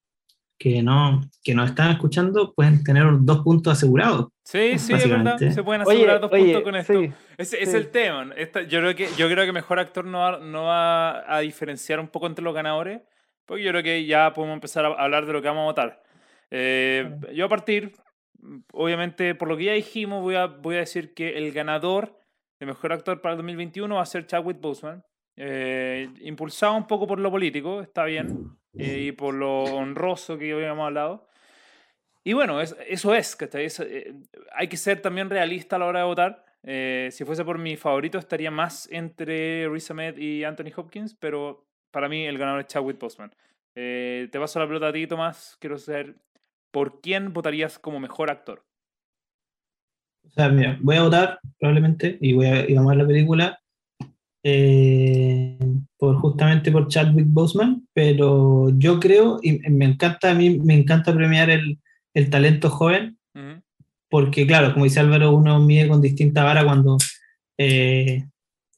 B: que no, que no están escuchando pueden tener dos puntos asegurados.
A: Sí, sí, es verdad.
B: Básicamente.
A: Se pueden asegurar dos puntos
C: oye,
A: con esto.
C: sí,
A: es
C: sí.
A: el tema. Esta- yo, creo que, yo creo que mejor actor no va, no va a diferenciar un poco entre los ganadores, porque yo creo que ya podemos empezar a hablar de lo que vamos a votar. Eh. Yo a partir, obviamente, por lo que ya dijimos, voy a, voy a decir que el ganador de mejor actor para el 2021 va a ser Chadwick Boseman. Eh, impulsado un poco por lo político, está bien, y por lo honroso que habíamos hablado. Y bueno, es- eso es. Es, eh, hay que ser también realista a la hora de votar. Eh, si fuese por mi favorito, estaría más entre Riz Ahmed y Anthony Hopkins, pero para mí el ganador es Chadwick Boseman. Eh, te paso la pelota a ti, Tomás. Quiero saber por quién votarías como mejor actor.
B: O sea, mira, voy a votar probablemente y, voy a, vamos a ver la película eh, por justamente por Chadwick Boseman, pero yo creo, y me encanta, a mí me encanta premiar el, el talento joven, porque claro, como dice Álvaro, uno mide con distinta vara cuando, eh,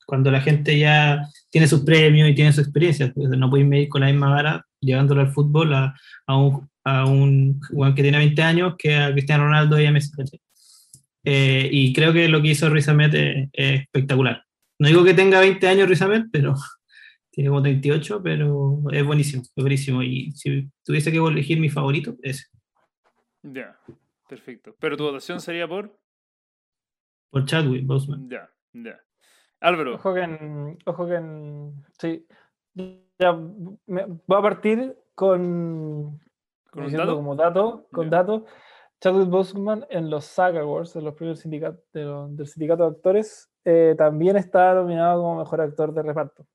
B: cuando la gente ya tiene sus premios y tiene su experiencia. Pues no puedes medir con la misma vara llevándolo al fútbol a, a un, a un jugador que tiene 20 años que a Cristiano Ronaldo y a Messi. Eh, y creo que lo que hizo Riz Ahmed es, es espectacular. No digo que tenga 20 años Riz Ahmed, pero tiene como 38, pero es buenísimo, es buenísimo. Y si tuviese que elegir mi favorito, ese,
A: Ya, perfecto. Pero tu votación sería por.
B: por Chadwick Boseman.
A: Ya, ya. Álvaro.
C: Ojo que en. Ojo que en. Sí. Ya, me- voy a partir con.
A: ¿Con un
C: diciendo
A: dato?
C: Como dato, con dato. Chadwick Boseman en los SAG Awards, en los premios sindicato, de lo- del sindicato de actores, eh, también está nominado como mejor actor de reparto.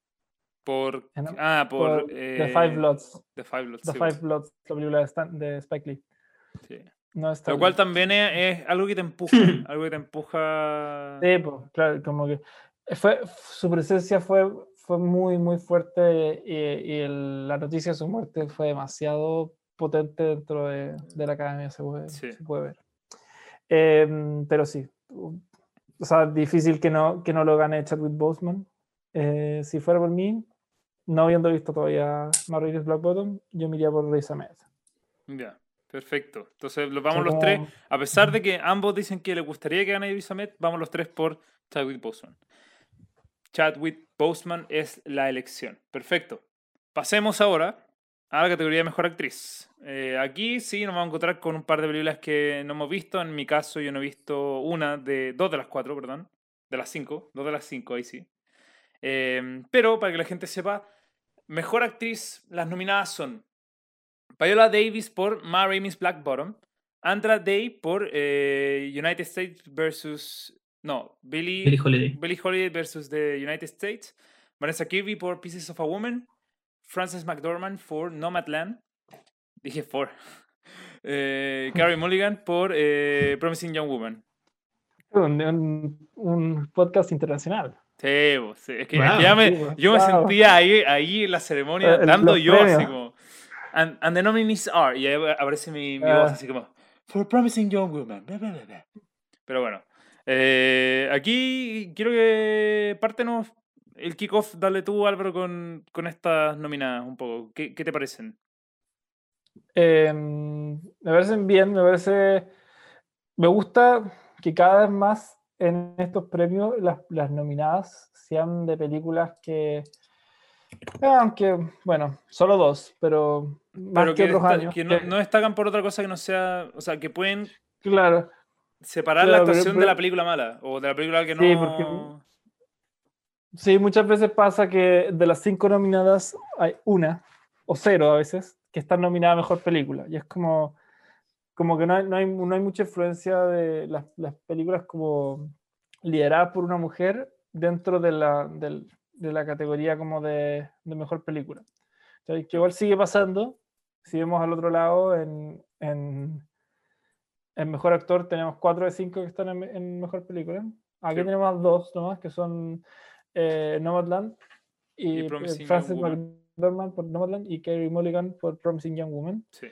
A: Por.
C: En-
A: Ah, por.
C: por The
A: eh,
C: Five Bloods.
A: The Five Bloods,
C: The
A: sí,
C: Five Bloods, la película de, Stan- de Spike Lee.
A: sí.
C: No
A: Lo cual también es, es algo que te empuja. algo que te empuja.
C: Sí, pues, claro, como que fue, su presencia fue, fue muy, muy fuerte y, y el- la noticia de su muerte fue demasiado potente dentro de, de la academia, se puede,
A: Sí.
C: se puede ver. Em, pero sí, o sea, difícil que no, que no lo gane Chadwick Boseman. Eh, si fuera por mí, no habiendo visto todavía Marines Black Bottom, yo me iría por Riz Ahmed.
A: Ya, perfecto. Entonces, los vamos
C: O sea,
A: los tres.
C: como-
A: A pesar de que ambos dicen que les gustaría que gane Riz Ahmed, vamos los tres por Chadwick Boseman. Chadwick Boseman es la elección. Perfecto. Pasemos ahora a la categoría de mejor actriz. Eh, aquí sí nos vamos a encontrar con un par de películas que no hemos visto. En mi caso, yo no he visto una de. dos de las cuatro, perdón. De las cinco. Dos de las cinco, ahí sí. Eh, pero para que la gente sepa, mejor actriz, las nominadas son Viola Davis por Ma Rainey's Black Bottom, Andra Day por eh, United States versus. No, Billie,
B: Billie Holiday.
A: Billie Holiday versus the United States, Vanessa Kirby por Pieces of a Woman, Frances McDormand por Nomadland, dije for, eh, Carey Mulligan por eh, Promising Young Woman.
C: Un, un- un podcast internacional.
A: Sí, es que,
B: Wow.
A: ya me- yo me
C: wow.
A: sentía ahí, ahí en la ceremonia
C: Eh,
A: dando yo así
C: premios.
A: como. And, and the nominees are. Y ahí aparece mi, mi
C: Ah.
A: voz así como. For Promising Young Woman. bla, bla, bla, bla. Pero bueno. eh, aquí quiero que pártenos el kickoff. Dale tú, Álvaro, con, con estas nominadas un poco. ¿Qué, qué te parecen?
C: Em, me parecen bien, me parece. Me gusta que cada vez más en estos premios las, las nominadas sean de películas que. ah, Aunque, bueno, solo dos, pero más
A: Pero
C: que,
A: que,
C: otros años.
A: que no,
C: que-
A: no destacan por otra cosa que no sea. O sea, que pueden
C: Claro,
A: separar
C: Claro,
A: la
C: pero-
A: actuación de la película mala. O de la película que no.
C: Sí, porque- sí, muchas veces pasa que de las cinco nominadas hay una, o cero a veces, que está nominada a mejor película. Y es como, como que no hay, no hay, no hay mucha influencia de las, las películas como lideradas por una mujer dentro de la, del- de la categoría como de, de mejor película. Entonces, que igual sigue pasando. Si vemos al otro lado, en, en, en mejor actor tenemos cuatro de cinco que están en, en mejor película. Aquí
A: Sí.
C: tenemos dos nomás, que son eh, Nomadland y,
A: Y
C: eh, Frances. McDormand por Nomadland y Carey Mulligan por Promising Young Woman.
A: Sí.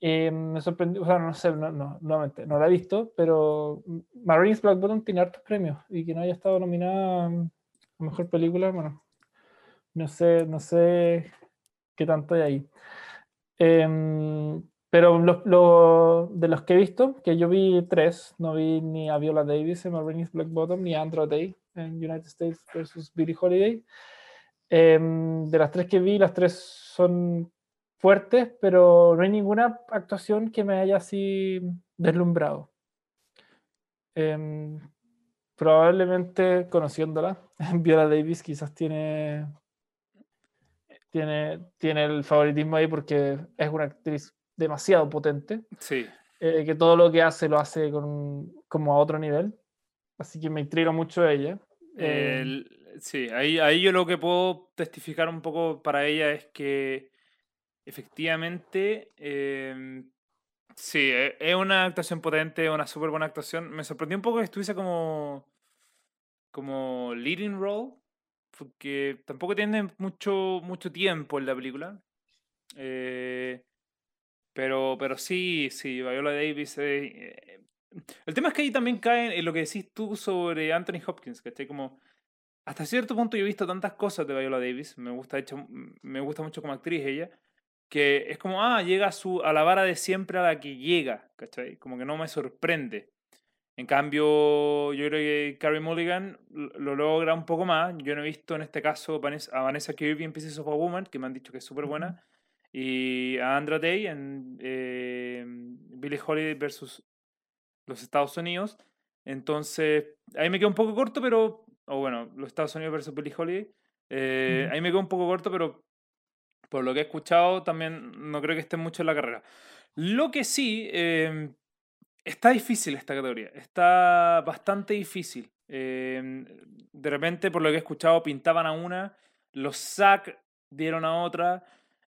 C: Eh, me sorprendió, o sea, no sé, no, no, nuevamente, no la he visto, pero Marines Black Bottom tiene hartos premios y que no haya estado nominada a mejor película, bueno, no sé, no sé qué tanto hay ahí. Em, pero los- lo- de los que he visto, que yo vi tres, no vi ni a Viola Davis en Marines Black Bottom ni a Andra Day en United States versus Billie Holiday. Em, de las tres que vi, las tres son fuertes, pero no hay ninguna actuación que me haya así deslumbrado. Em, probablemente conociéndola, Viola Davis quizás tiene, tiene, tiene el favoritismo ahí porque es una actriz demasiado potente,
A: Sí.
C: eh, que todo lo que hace lo hace con, como a otro nivel, así que me intriga mucho ella.
A: El- sí, ahí, ahí yo lo que puedo testificar un poco para ella es que efectivamente em, sí, e- es una actuación potente, una súper buena actuación. Me sorprendió un poco que estuviese como, como leading role, porque tampoco tiene mucho, mucho tiempo en la película. Eh, pero, pero sí, sí, Viola Davis. eh, eh, el tema es que ahí también cae en lo que decís tú sobre Anthony Hopkins, ¿cachai? Como hasta cierto punto yo he visto tantas cosas de Viola Davis, me gusta, hecho, me gusta mucho como actriz ella, que es como, ah, llega a, su, a la vara de siempre a la que llega, ¿cachai? Como que no me sorprende. En cambio, yo creo que Carey Mulligan lo lo logra un poco más. Yo no he visto en este caso a Vanessa Kirby en Pieces of a Woman, que me han dicho que es súper buena, y a Andra Day en eh, Billie Holiday versus los Estados Unidos. Entonces, ahí me quedo un poco corto, pero. O bueno, los Estados Unidos versus Billie Holiday. Eh. Ahí me quedo un poco corto, pero por lo que he escuchado, también no creo que esté mucho en la carrera. Lo que sí, eh, Está difícil esta categoría, está bastante difícil. Eh, de repente, por lo que he escuchado, pintaban a una, los SAC dieron a otra,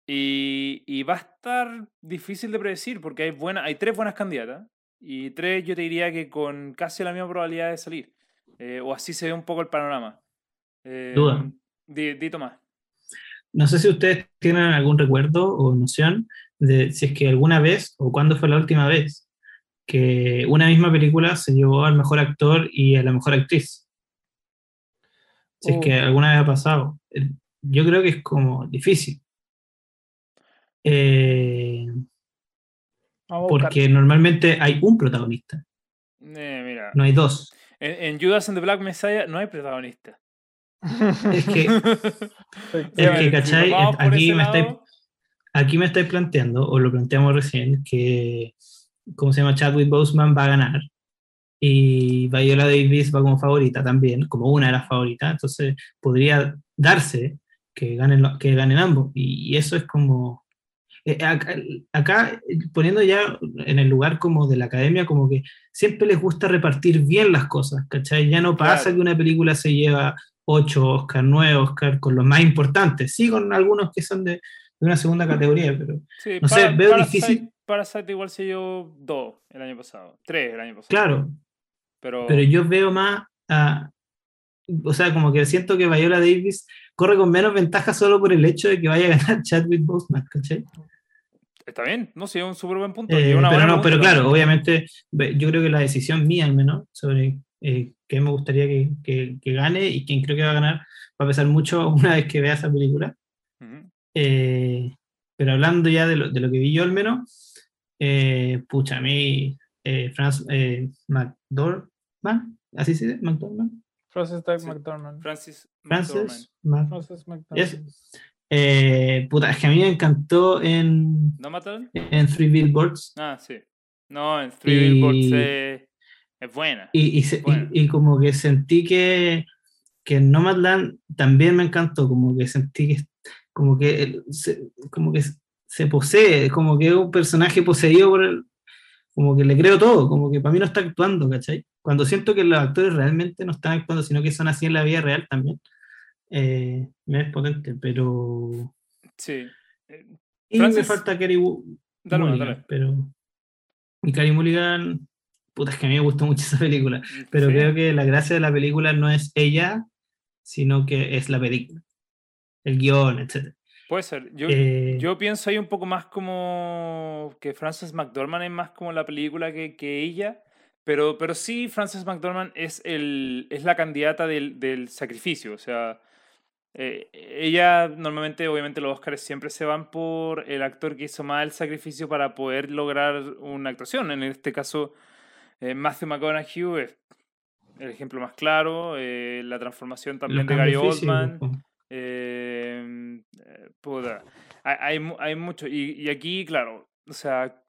A: y, y va a estar difícil de predecir porque hay, buena, hay tres buenas candidatas, y tres yo te diría que con casi la misma probabilidad de salir. Eh, o así se ve un poco el panorama. Eh,
B: Duda.
A: Di, di Tomás.
B: No sé si ustedes tienen algún recuerdo o noción de si es que alguna vez o cuándo fue la última vez que una misma película se llevó al mejor actor y a la mejor actriz. Si es que alguna vez ha pasado. Eh, Yo creo que es como difícil. Eh, porque normalmente hay un protagonista,
A: Eh, mira,
B: no hay dos.
A: en, en Judas and the Black Messiah no hay protagonista.
B: Es que. Es ¿cachai? Aquí me estáis-
A: lado,
B: aquí me estáis planteando, o lo planteamos recién, que, ¿cómo se llama? Chadwick Boseman va a ganar. Y Viola Davis va como favorita también, como una de las favoritas. Entonces podría darse que ganen, que ganen ambos. Y, y eso es como... eh, acá, acá, eh, poniendo ya en el lugar como de la academia, como que siempre les gusta repartir bien las cosas, ¿cachai? Ya no pasa
A: Claro.
B: que una película se lleva 8 Oscar, 9 Oscar, con los más importantes, sí con algunos que son de, de una segunda categoría, pero
A: sí,
B: no sé, veo difícil-
A: Parasite igual se dio dos el año pasado, tres el año pasado.
B: claro,
A: Pero,
B: pero yo veo más a, o sea, como que siento que Viola Davis corre con menos ventaja solo por el hecho de que vaya a ganar Chadwick Boseman, ¿cachai?
A: Está bien, no sé, es un súper buen punto.
B: Eh,
A: y una
B: pero no, pero claro,
A: también.
B: obviamente yo creo que la decisión mía al menos sobre eh, qué me gustaría que, que- que gane y quién creo que va a ganar va a pesar mucho una vez que vea esa película.
A: Ujú.
B: Eh, pero hablando ya de lo, de lo que vi yo al menos, eh, pucha, a mí eh, Franz eh, McDormand, así se dice, McDormand,
C: Francis Doug
A: Sí.
C: McDormand.
A: Francis McDormand.
B: Francis, Mac-
C: Francis McDormand.
B: Yes. Eh, puta, es que a mí me encantó en,
A: ¿No mataron?
B: en Three Billboards
A: Ah, sí. No, en Three
B: Y-
A: Billboards eh, es buena.
B: y, y, se-
A: Bueno.
B: y como que sentí que, que en Nomadland también me encantó, como que sentí que como que, se, como que se posee, como que es un personaje poseído por el, como que le creo todo, como que para mí no está actuando, ¿cachai? Cuando siento que los actores realmente no están actuando, sino que son así en la vida real también, eh, me es potente, pero...
A: Sí. Eh,
B: Y me
A: Francis-
B: falta Kerry
A: Dale,
B: Mulligan,
A: dale.
B: pero... Y Carey Mulligan, puta, es que a mí me gustó mucho esa película, pero
A: Sí.
B: creo que la gracia de la película no es ella, sino que es la película, el guion, etc.
A: Puede ser. Yo,
B: Eh,
A: yo pienso ahí un poco más como que Frances McDormand es más como la película que, que ella. Pero, pero sí, Frances McDormand es, el, es la candidata del, del sacrificio. O sea, eh, ella normalmente, obviamente, los Oscars siempre se van por el actor que hizo más el sacrificio para poder lograr una actuación. En este caso, eh, Matthew McConaughey es el ejemplo más claro. eh, la transformación también de Gary Oldman.
B: po.
A: Eh, puta, hay, hay, mu- hay mucho. Y, y aquí, claro, o sea,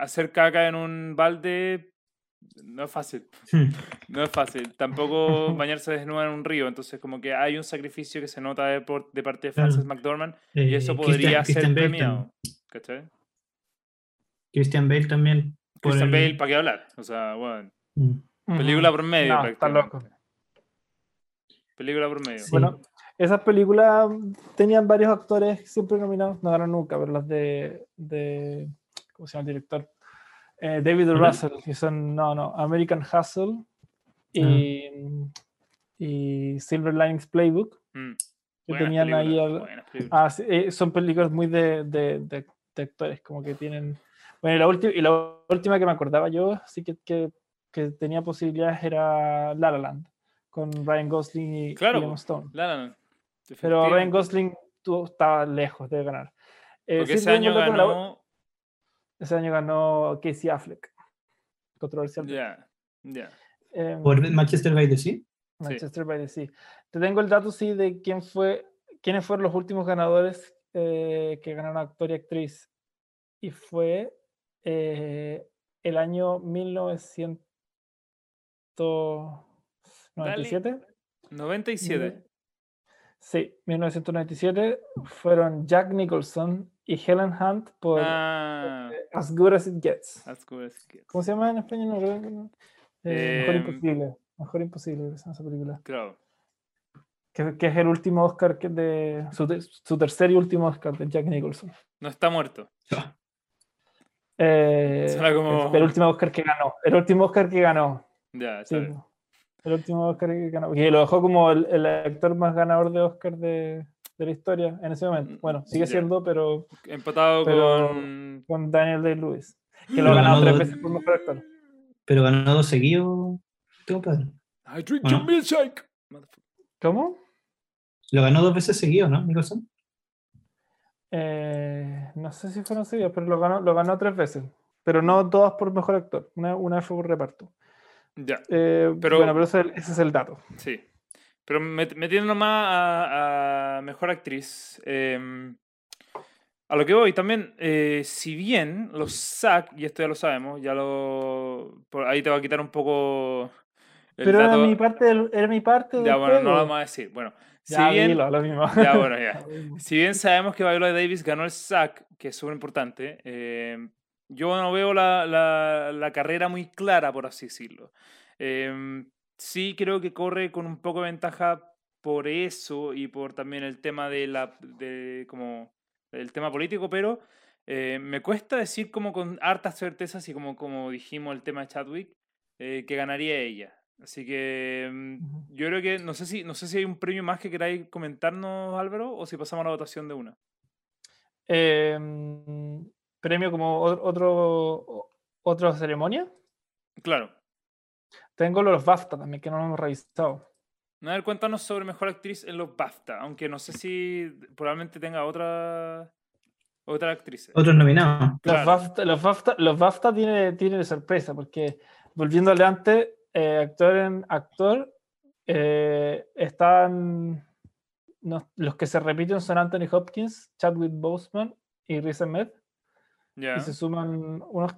A: hacer caca en un balde no es fácil.
B: Hmm.
A: No es fácil. Tampoco bañarse desnuda en un río. Entonces, como que hay un sacrificio que se nota de, por- de parte de
B: Claro.
A: Frances McDormand y
B: Eh,
A: eso
B: Christian-
A: podría ser
B: Christian
A: premiado.
B: también.
A: ¿Cachai?
B: Christian Bale también. por
A: Christian
B: el-
A: Bale, ¿para qué hablar? O sea, bueno,
B: Mm.
A: Película por medio.
C: No, está loco.
A: Película por medio.
B: Sí.
C: Bueno, esas películas tenían varios actores siempre nominados, no ganaron nunca, pero las de, de ¿cómo se llama el director? Eh, David
B: Ujú.
C: Russell, que son, no, no, American Hustle y, y Silver Linings Playbook,
A: Mm,
C: que
A: buenas
C: tenían ahí al-. Ah, sí, eh, son películas muy de, de- de- de actores, como que tienen... Bueno, y la, última y la última que me acordaba yo, así que, que, que tenía posibilidades era La La Land, con Ryan Gosling y
A: Claro, po.
C: Stone.
A: La La Land,
C: Pero Ryan. Gosling tú, estaba lejos de ganar. Eh,
A: Porque ese año ganó.
C: Ese año ganó Casey Affleck. Controversial.
A: Ya, ya.
C: Em,
B: Por Manchester by the Sea.
C: Manchester by the Sea. Te tengo el dato, sí, de quién fue, quiénes fueron los últimos ganadores eh, que ganaron actor y actriz. Y fue eh, el año 1997.
A: 97.
C: Sí, 1997 fueron Jack Nicholson y Helen Hunt por
A: Ah,
C: As Good as It Gets.
A: that's good as it gets.
C: ¿Cómo se llama en español? No eh, mejor
A: Em,
C: imposible. Mejor imposible esa esa película.
A: Claro.
C: Que, que es el último Oscar que de su, su tercer y último Oscar de Jack Nicholson.
A: No está muerto.
C: Eh,
A: Suena como-
C: el, el último Oscar que ganó. El último Oscar que ganó.
A: Ya,
C: sí, el último Oscar que ganó. Y lo dejó como el, el actor más ganador de Oscar de, de la historia en ese momento. Bueno, sigue
A: Mm,
C: siendo, pero
A: Empatado
C: Pero-
A: con.
C: con Daniel Day-Lewis. Que
B: Pero
C: lo ha ganado
B: ganó
C: tres veces por mejor actor.
B: Pero ganó dos seguidos. este compadre.
A: I drink
B: Bueno.
A: your milkshake. Motherfucker.
C: ¿Cómo?
B: Lo ganó dos veces seguidos, ¿no, Nicholson?
C: Eh, no sé si fueron seguidos, pero lo ganó, lo ganó tres veces. Pero no todas por mejor actor. Una, una vez fue por reparto.
A: Ya,
C: Eh,
A: Pero-
C: bueno, pero ese, ese es el dato.
A: sí. Pero met- metiéndonos más a, a mejor actriz. eh, a lo que voy también, eh, si bien los SAC, y esto ya lo sabemos, ya lo. Por ahí te va a quitar un poco. El
C: pero
A: dato.
C: era mi parte del, era mi parte del
A: Ya, bueno, no lo vamos a decir. Bueno, si
C: Ya,
A: bien.
C: dilo, lo mismo.
A: Ya, bueno, ya.
C: Lo mismo.
A: Si bien sabemos que Viola Davis ganó el SAC, que es súper importante, eh, yo no veo la, la- la carrera muy clara, por así decirlo. Eh, sí creo que corre con un poco de ventaja por eso y por también el tema de la de como el tema político, pero eh, me cuesta decir como con hartas certezas y como, como dijimos el tema de Chadwick, eh, que ganaría ella. Así que mm, yo creo que no sé si no sé si hay un premio más que queráis comentarnos, Álvaro, o si pasamos a la votación de una.
C: Eh, mm, premio como otro, otra ceremonia.
A: Claro.
C: Tengo los BAFTA también, que no lo hemos revisado.
A: A ver, cuéntanos sobre mejor actriz en los BAFTA, aunque no sé si probablemente tenga otra otra actriz.
B: Otros nominados.
C: Los
A: Claro.
C: BAFTA, los BAFTA, los BAFTA tiene, tiene sorpresa, porque volviendo adelante, eh, actor en actor, eh, están no- los que se repiten son Anthony Hopkins, Chadwick Boseman y Riz Ahmed,
A: Ya.
C: y se suman unos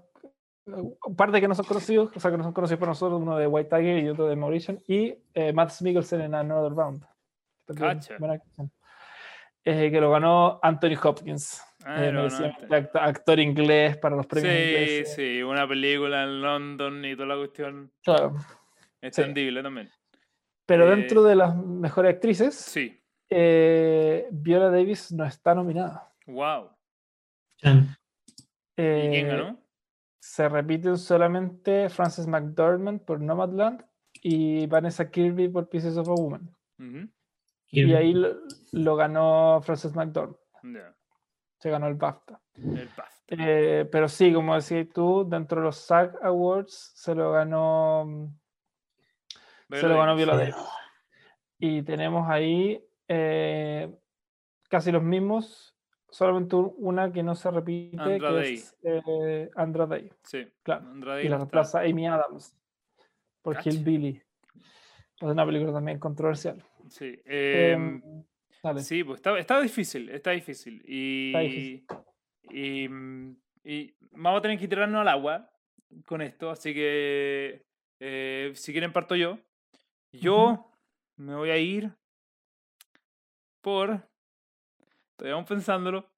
C: un par de que no son conocidos, o sea, que no son conocidos por nosotros, uno de White Tiger y otro de Mauritian, y eh, Matt Mikkelsen en Another Round.
A: Cacha.
C: Eh, que lo ganó Anthony Hopkins,
A: Ah,
C: eh,
A: no, no,
C: act- actor inglés para los premios
A: Sí,
C: ingleses.
A: sí, una película en London y toda la cuestión
C: Claro.
A: extendible también.
C: Pero
A: Eh,
C: dentro de las mejores actrices,
A: Sí.
C: eh, Viola Davis no está nominada.
A: Wow.
B: Chan.
A: ¿Y quién
C: Eh,
A: ganó?
C: Se repiten solamente Frances McDormand por Nomadland y Vanessa Kirby por Pieces of a Woman. Y ahí lo, lo ganó Frances McDormand. Se ganó el BAFTA.
A: El BAFTA.
C: Eh, pero sí, como decías tú, dentro de los SAG Awards se lo ganó, se lo ganó. Viola Davis. Y tenemos ahí eh, casi los mismos, solamente un- una que no se repite,
A: Andra
C: que es eh, Andra Day.
A: Sí.
C: Claro.
A: Andrade
C: Y la
A: está.
C: reemplaza Amy Adams por
A: Cacha.
C: Hillbilly. Es una película también controversial.
A: Sí.
C: Em,
A: em,
C: dale.
A: Sí, pues está, está difícil, está difícil. Y,
C: difícil.
A: y, mm, y vamos a tener que tirarnos al agua con esto, así que eh, si quieren parto yo. Yo me voy a ir por... Todavía vamos pensándolo.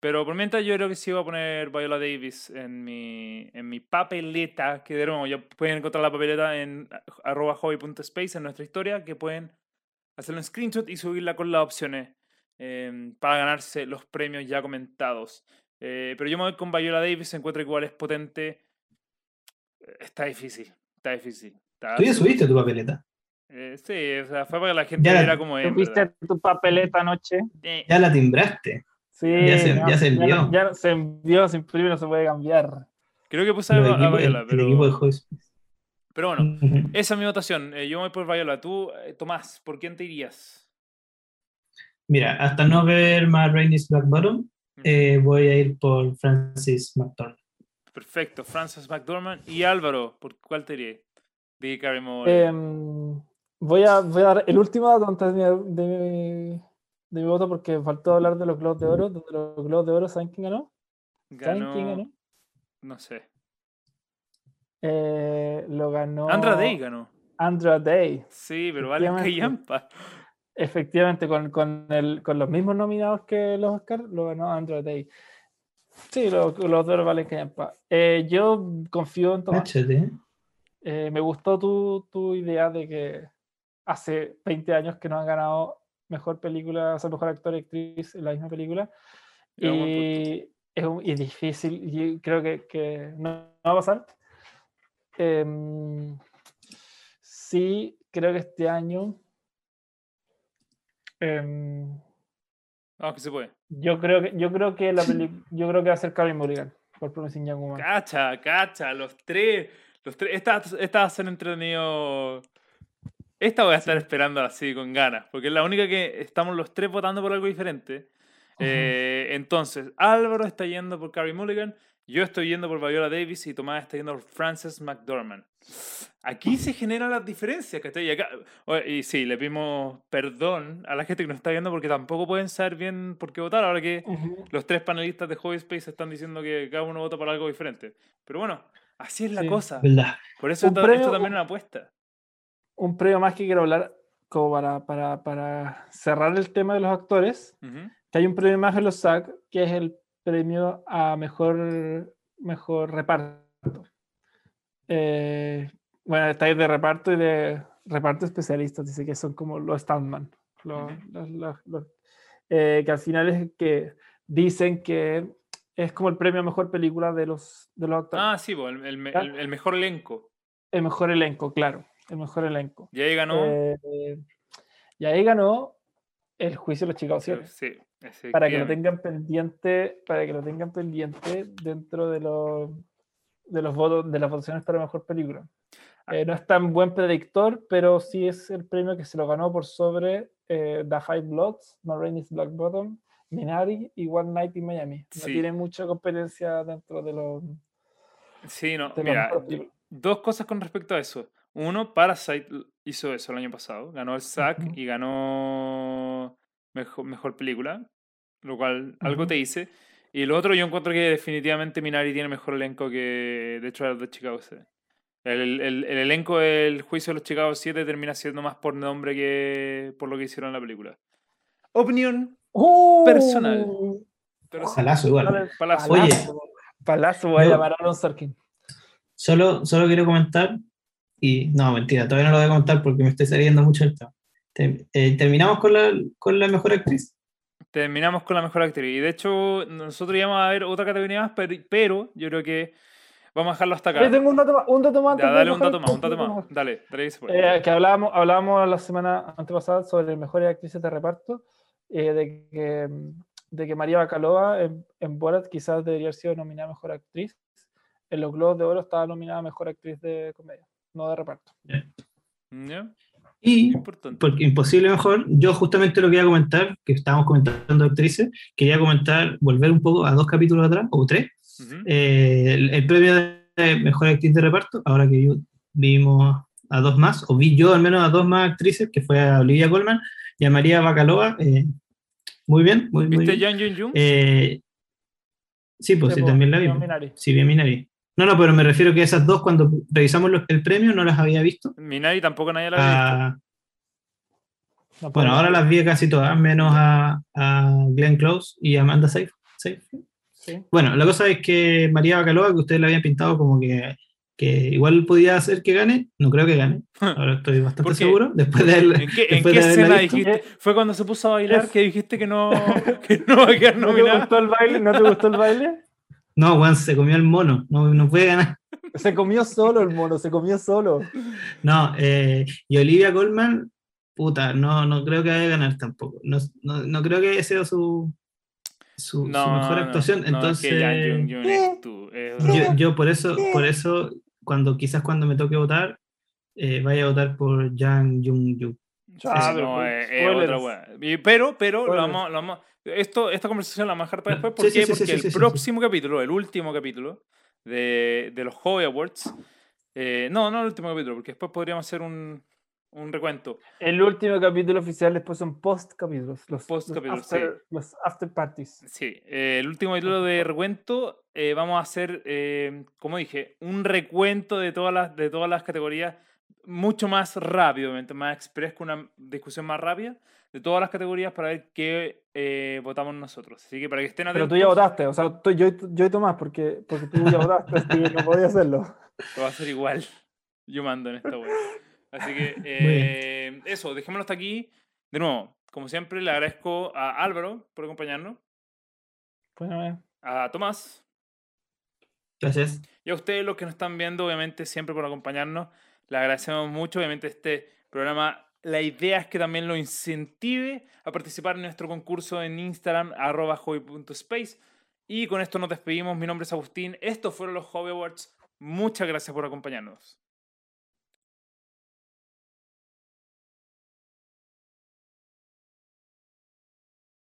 A: Pero por mientras yo creo que sí voy a poner Viola Davis en mi, en mi papeleta, que de nuevo ya pueden encontrar la papeleta en arroba hobby.space en nuestra historia, que pueden hacerlo en screenshot y subirla con las opciones eh, para ganarse los premios ya comentados. Eh, pero yo me voy con Viola Davis, encuentro igual es potente. Está difícil, está difícil. Está
B: Tú ya subiste tu papeleta.
A: Eh, sí, o sea, fue para que la gente
B: Ya la-
A: viera cómo es.
C: ¿Tuviste tu papeleta anoche?
B: Ya la timbraste.
C: Sí,
B: Ya se- ya se envió.
C: Ya, se envió, se imprime, no se puede cambiar.
A: Creo que puse a,
B: Los
A: a Viola,
B: el,
A: pero,
B: el equipo de Hobby Space.
A: pero bueno, esa es mi votación. Eh, yo me voy por Viola. Tú, eh, Tomás, ¿por quién te irías?
B: Mira, hasta no ver más Rainy's Black Bottom, eh, voy a ir por Francis McDormand.
A: Perfecto, Francis McDormand y Álvaro, ¿por cuál te irías? De Carey Moore.
C: Em, voy, a, voy a dar el último dato antes de mi, de mi- de mi voto porque faltó hablar de los Globos de Oro. Donde los Globos de Oro, ¿saben quién ganó? ¿Saben quién
A: ganó,
C: ganó?
A: no sé.
C: Eh, lo ganó
A: Andra Day ganó.
C: Andra Day.
A: Sí, pero vale callampa.
C: Efectivamente, con, con, el, con los mismos nominados que los Oscars, lo ganó Andrew Day. Sí, lo- los dos valen que eh, Yo confío en Tomás. Eh, me gustó tu, tu idea de que hace 20 años que no han ganado mejor película, o sea, mejor actor y actriz en la misma película. Y es, un- y difícil, y creo que, que no, no va a pasar. Em, sí, creo que este año. em,
A: Vamos que se puede.
C: yo creo que yo creo que la yo creo que va a ser Carey Mulligan por Promising Young Woman.
A: Cacha, cacha, los tres. Los tres. Esta, esta va a ser entretenido. Esta voy a estar esperando así con ganas, porque es la única que estamos los tres votando por algo diferente. Eh, entonces, Álvaro está yendo por Carrie Mulligan, yo estoy yendo por Viola Davis y Tomás está yendo por Frances McDormand. Aquí se generan las diferencias, ¿cachai? Y, acá, y sí, le pedimos perdón a la gente que nos está viendo porque tampoco pueden saber bien por qué votar ahora que los tres panelistas de Hobby Space están diciendo que cada uno vota por algo diferente. Pero bueno, así es la
C: Sí.
A: cosa.
B: ¿Verdad?
A: Por eso
C: Un
A: esto,
C: premio-
A: esto también es una apuesta.
C: Un premio más que quiero hablar como para, para, para cerrar el tema de los actores.
A: Ujú.
C: que hay un premio más en los SAG que es el premio a mejor, mejor reparto. Eh, bueno, está ahí de reparto y de reparto especialistas, dice que son como los standman. los-
A: Ujú.
C: los- los- los- eh, que al final es que dicen que es como el premio a mejor película de los, de los actores.
A: Ah, sí, el, el- el mejor elenco.
C: El mejor elenco, claro. El mejor elenco.
A: Y ahí ganó.
C: Eh, y ahí ganó el juicio de los Chicago 7.
A: sí,
C: para que lo tengan pendiente, para que lo tengan pendiente dentro de los de los votos de las votaciones para mejor película.
A: Ah.
C: Eh, no es tan buen predictor, pero sí es el premio que se lo ganó por sobre eh, The Five Bloods, No Rain is Black Bottom, Minari y One Night in Miami. No
A: Sí.
C: tiene mucha competencia dentro de los
A: Sí, no, mira, dos cosas con respecto a eso. Uno, Parasite hizo eso el año pasado. Ganó el
C: Ujú.
A: y ganó mejor, mejor película, lo cual algo te dice. Y lo otro, yo encuentro que definitivamente Minari tiene mejor elenco que The Trial of the Chicago 7. El, el- el- el elenco del juicio de los Chicago 7 termina siendo más por nombre que por lo que hicieron en la película. Opinión personal.
C: ¡Uh!
A: Pero sí,
B: Palazo igual.
A: Palazo.
B: Oye.
C: Palazo, Palazo, voy a
B: Yo-
C: llamar a Aaron Sorkin.
B: Solo, solo quiero comentar, y no, mentira, todavía no lo voy a comentar porque me estoy saliendo mucho del tema. Te- eh, Terminamos con la, con la mejor actriz.
A: Terminamos con la mejor actriz. Y de hecho, nosotros íbamos a ver otra categoría más, pero, pero yo creo que vamos a dejarlo hasta acá.
C: Yo tengo un dato más. Un dato más
A: Ya, dale un dato más, un dato más. Dale, dale que se puede.
C: Eh, que hablábamos, hablábamos la semana antepasada sobre mejores actrices de reparto, eh, de, que, de que María Bacalova en, en Borat quizás debería haber sido nominada mejor actriz. En los Globos de Oro estaba nominada mejor actriz de comedia, no de reparto.
B: Y,
A: Importante.
B: porque imposible mejor, yo justamente lo que iba a comentar, que estábamos comentando actrices, quería comentar, volver un poco a dos capítulos atrás, o tres, eh, el, el premio de mejor actriz de reparto, ahora que yo vimos a dos más, o vi yo al menos a dos más actrices, que fue a Olivia Colman y a María Bacalova, eh, muy bien, muy, muy
A: ¿Viste
B: bien.
A: Yang Jun Jung?
B: Eh, sí, pues sí,
C: Sí,
B: también la
C: pues,
B: vimos.
C: Minari.
B: Sí, bien Minari. No, no, pero me refiero que esas dos, cuando revisamos los- el premio, no las había visto.
A: Minari tampoco nadie la había visto.
B: Ah,
C: No
B: bueno, ahora las vi casi todas, menos a, a Glenn Close y a Amanda. Seyfried.
C: Sí.
B: Bueno, la cosa es que María Bacalova, que ustedes la habían pintado como que, que igual podía hacer que gane, no creo que gane. Ahora estoy bastante seguro. Después de
A: ¿En qué, en qué escena
B: visto.
A: dijiste? ¿Fue cuando se puso a bailar
C: Es-
A: que dijiste que no, que no va a quedar
C: ¿No te
A: nominada?
C: gustó el baile? ¿No te gustó el baile?
B: No, Juan se comió el mono, no, no puede ganar.
C: Se comió solo el mono, se comió solo.
B: No, eh, y Olivia Colman, puta, no, no creo que vaya a ganar tampoco. No, no, no creo que haya sido su, su, su mejor
A: no,
B: actuación.
A: no, es
B: Entonces,
A: que Yang Jun Jung es tú, es-
B: yo, yo por eso, por eso, cuando quizás cuando me toque votar, eh, vaya a votar por Jang Jung Yu.
C: Ah,
A: Sí,
C: pero
A: no, otra Pero, pero, lo vamos, lo vamos- esto, esta conversación la vamos a dejar para después.
B: Sí,
A: ¿Por
B: sí,
A: qué?
B: sí, sí,
A: Porque
B: sí,
A: el
B: sí, sí, sí.
A: próximo capítulo, el último capítulo de, de los Hobby Awards. eh, no, no el último capítulo, porque después podríamos hacer un, un recuento.
C: El último capítulo oficial después son post capítulos. Los
A: Post
C: los
A: capítulos,
C: after, los after parties.
A: Sí, eh, el último capítulo de recuento eh, vamos a hacer, eh, como dije, un recuento de todas las, de todas las categorías mucho más rápido, obviamente, más express, con una discusión más rápida de todas las categorías para ver qué eh, votamos nosotros. Así que para que estén
C: Pero
A: atentos.
C: tú ya votaste, o sea, tú- yo, yo y Tomás, porque, porque tú ya votaste, así que no podía hacerlo.
A: Lo va a hacer igual. Yo mando en esta web. Así que eh, eso, dejémoslo hasta aquí. De nuevo, como siempre, le agradezco a Álvaro por acompañarnos,
C: Pues, eh,
A: a Tomás
B: Gracias.
A: y a ustedes los que nos están viendo, obviamente, siempre por acompañarnos. Le agradecemos mucho. Obviamente, este programa, la idea es que también lo incentive a participar en nuestro concurso en Instagram, arroba hobby.space. Y con esto nos despedimos. Mi nombre es Agustín. Estos fueron los Hobby Awards. Muchas gracias por acompañarnos.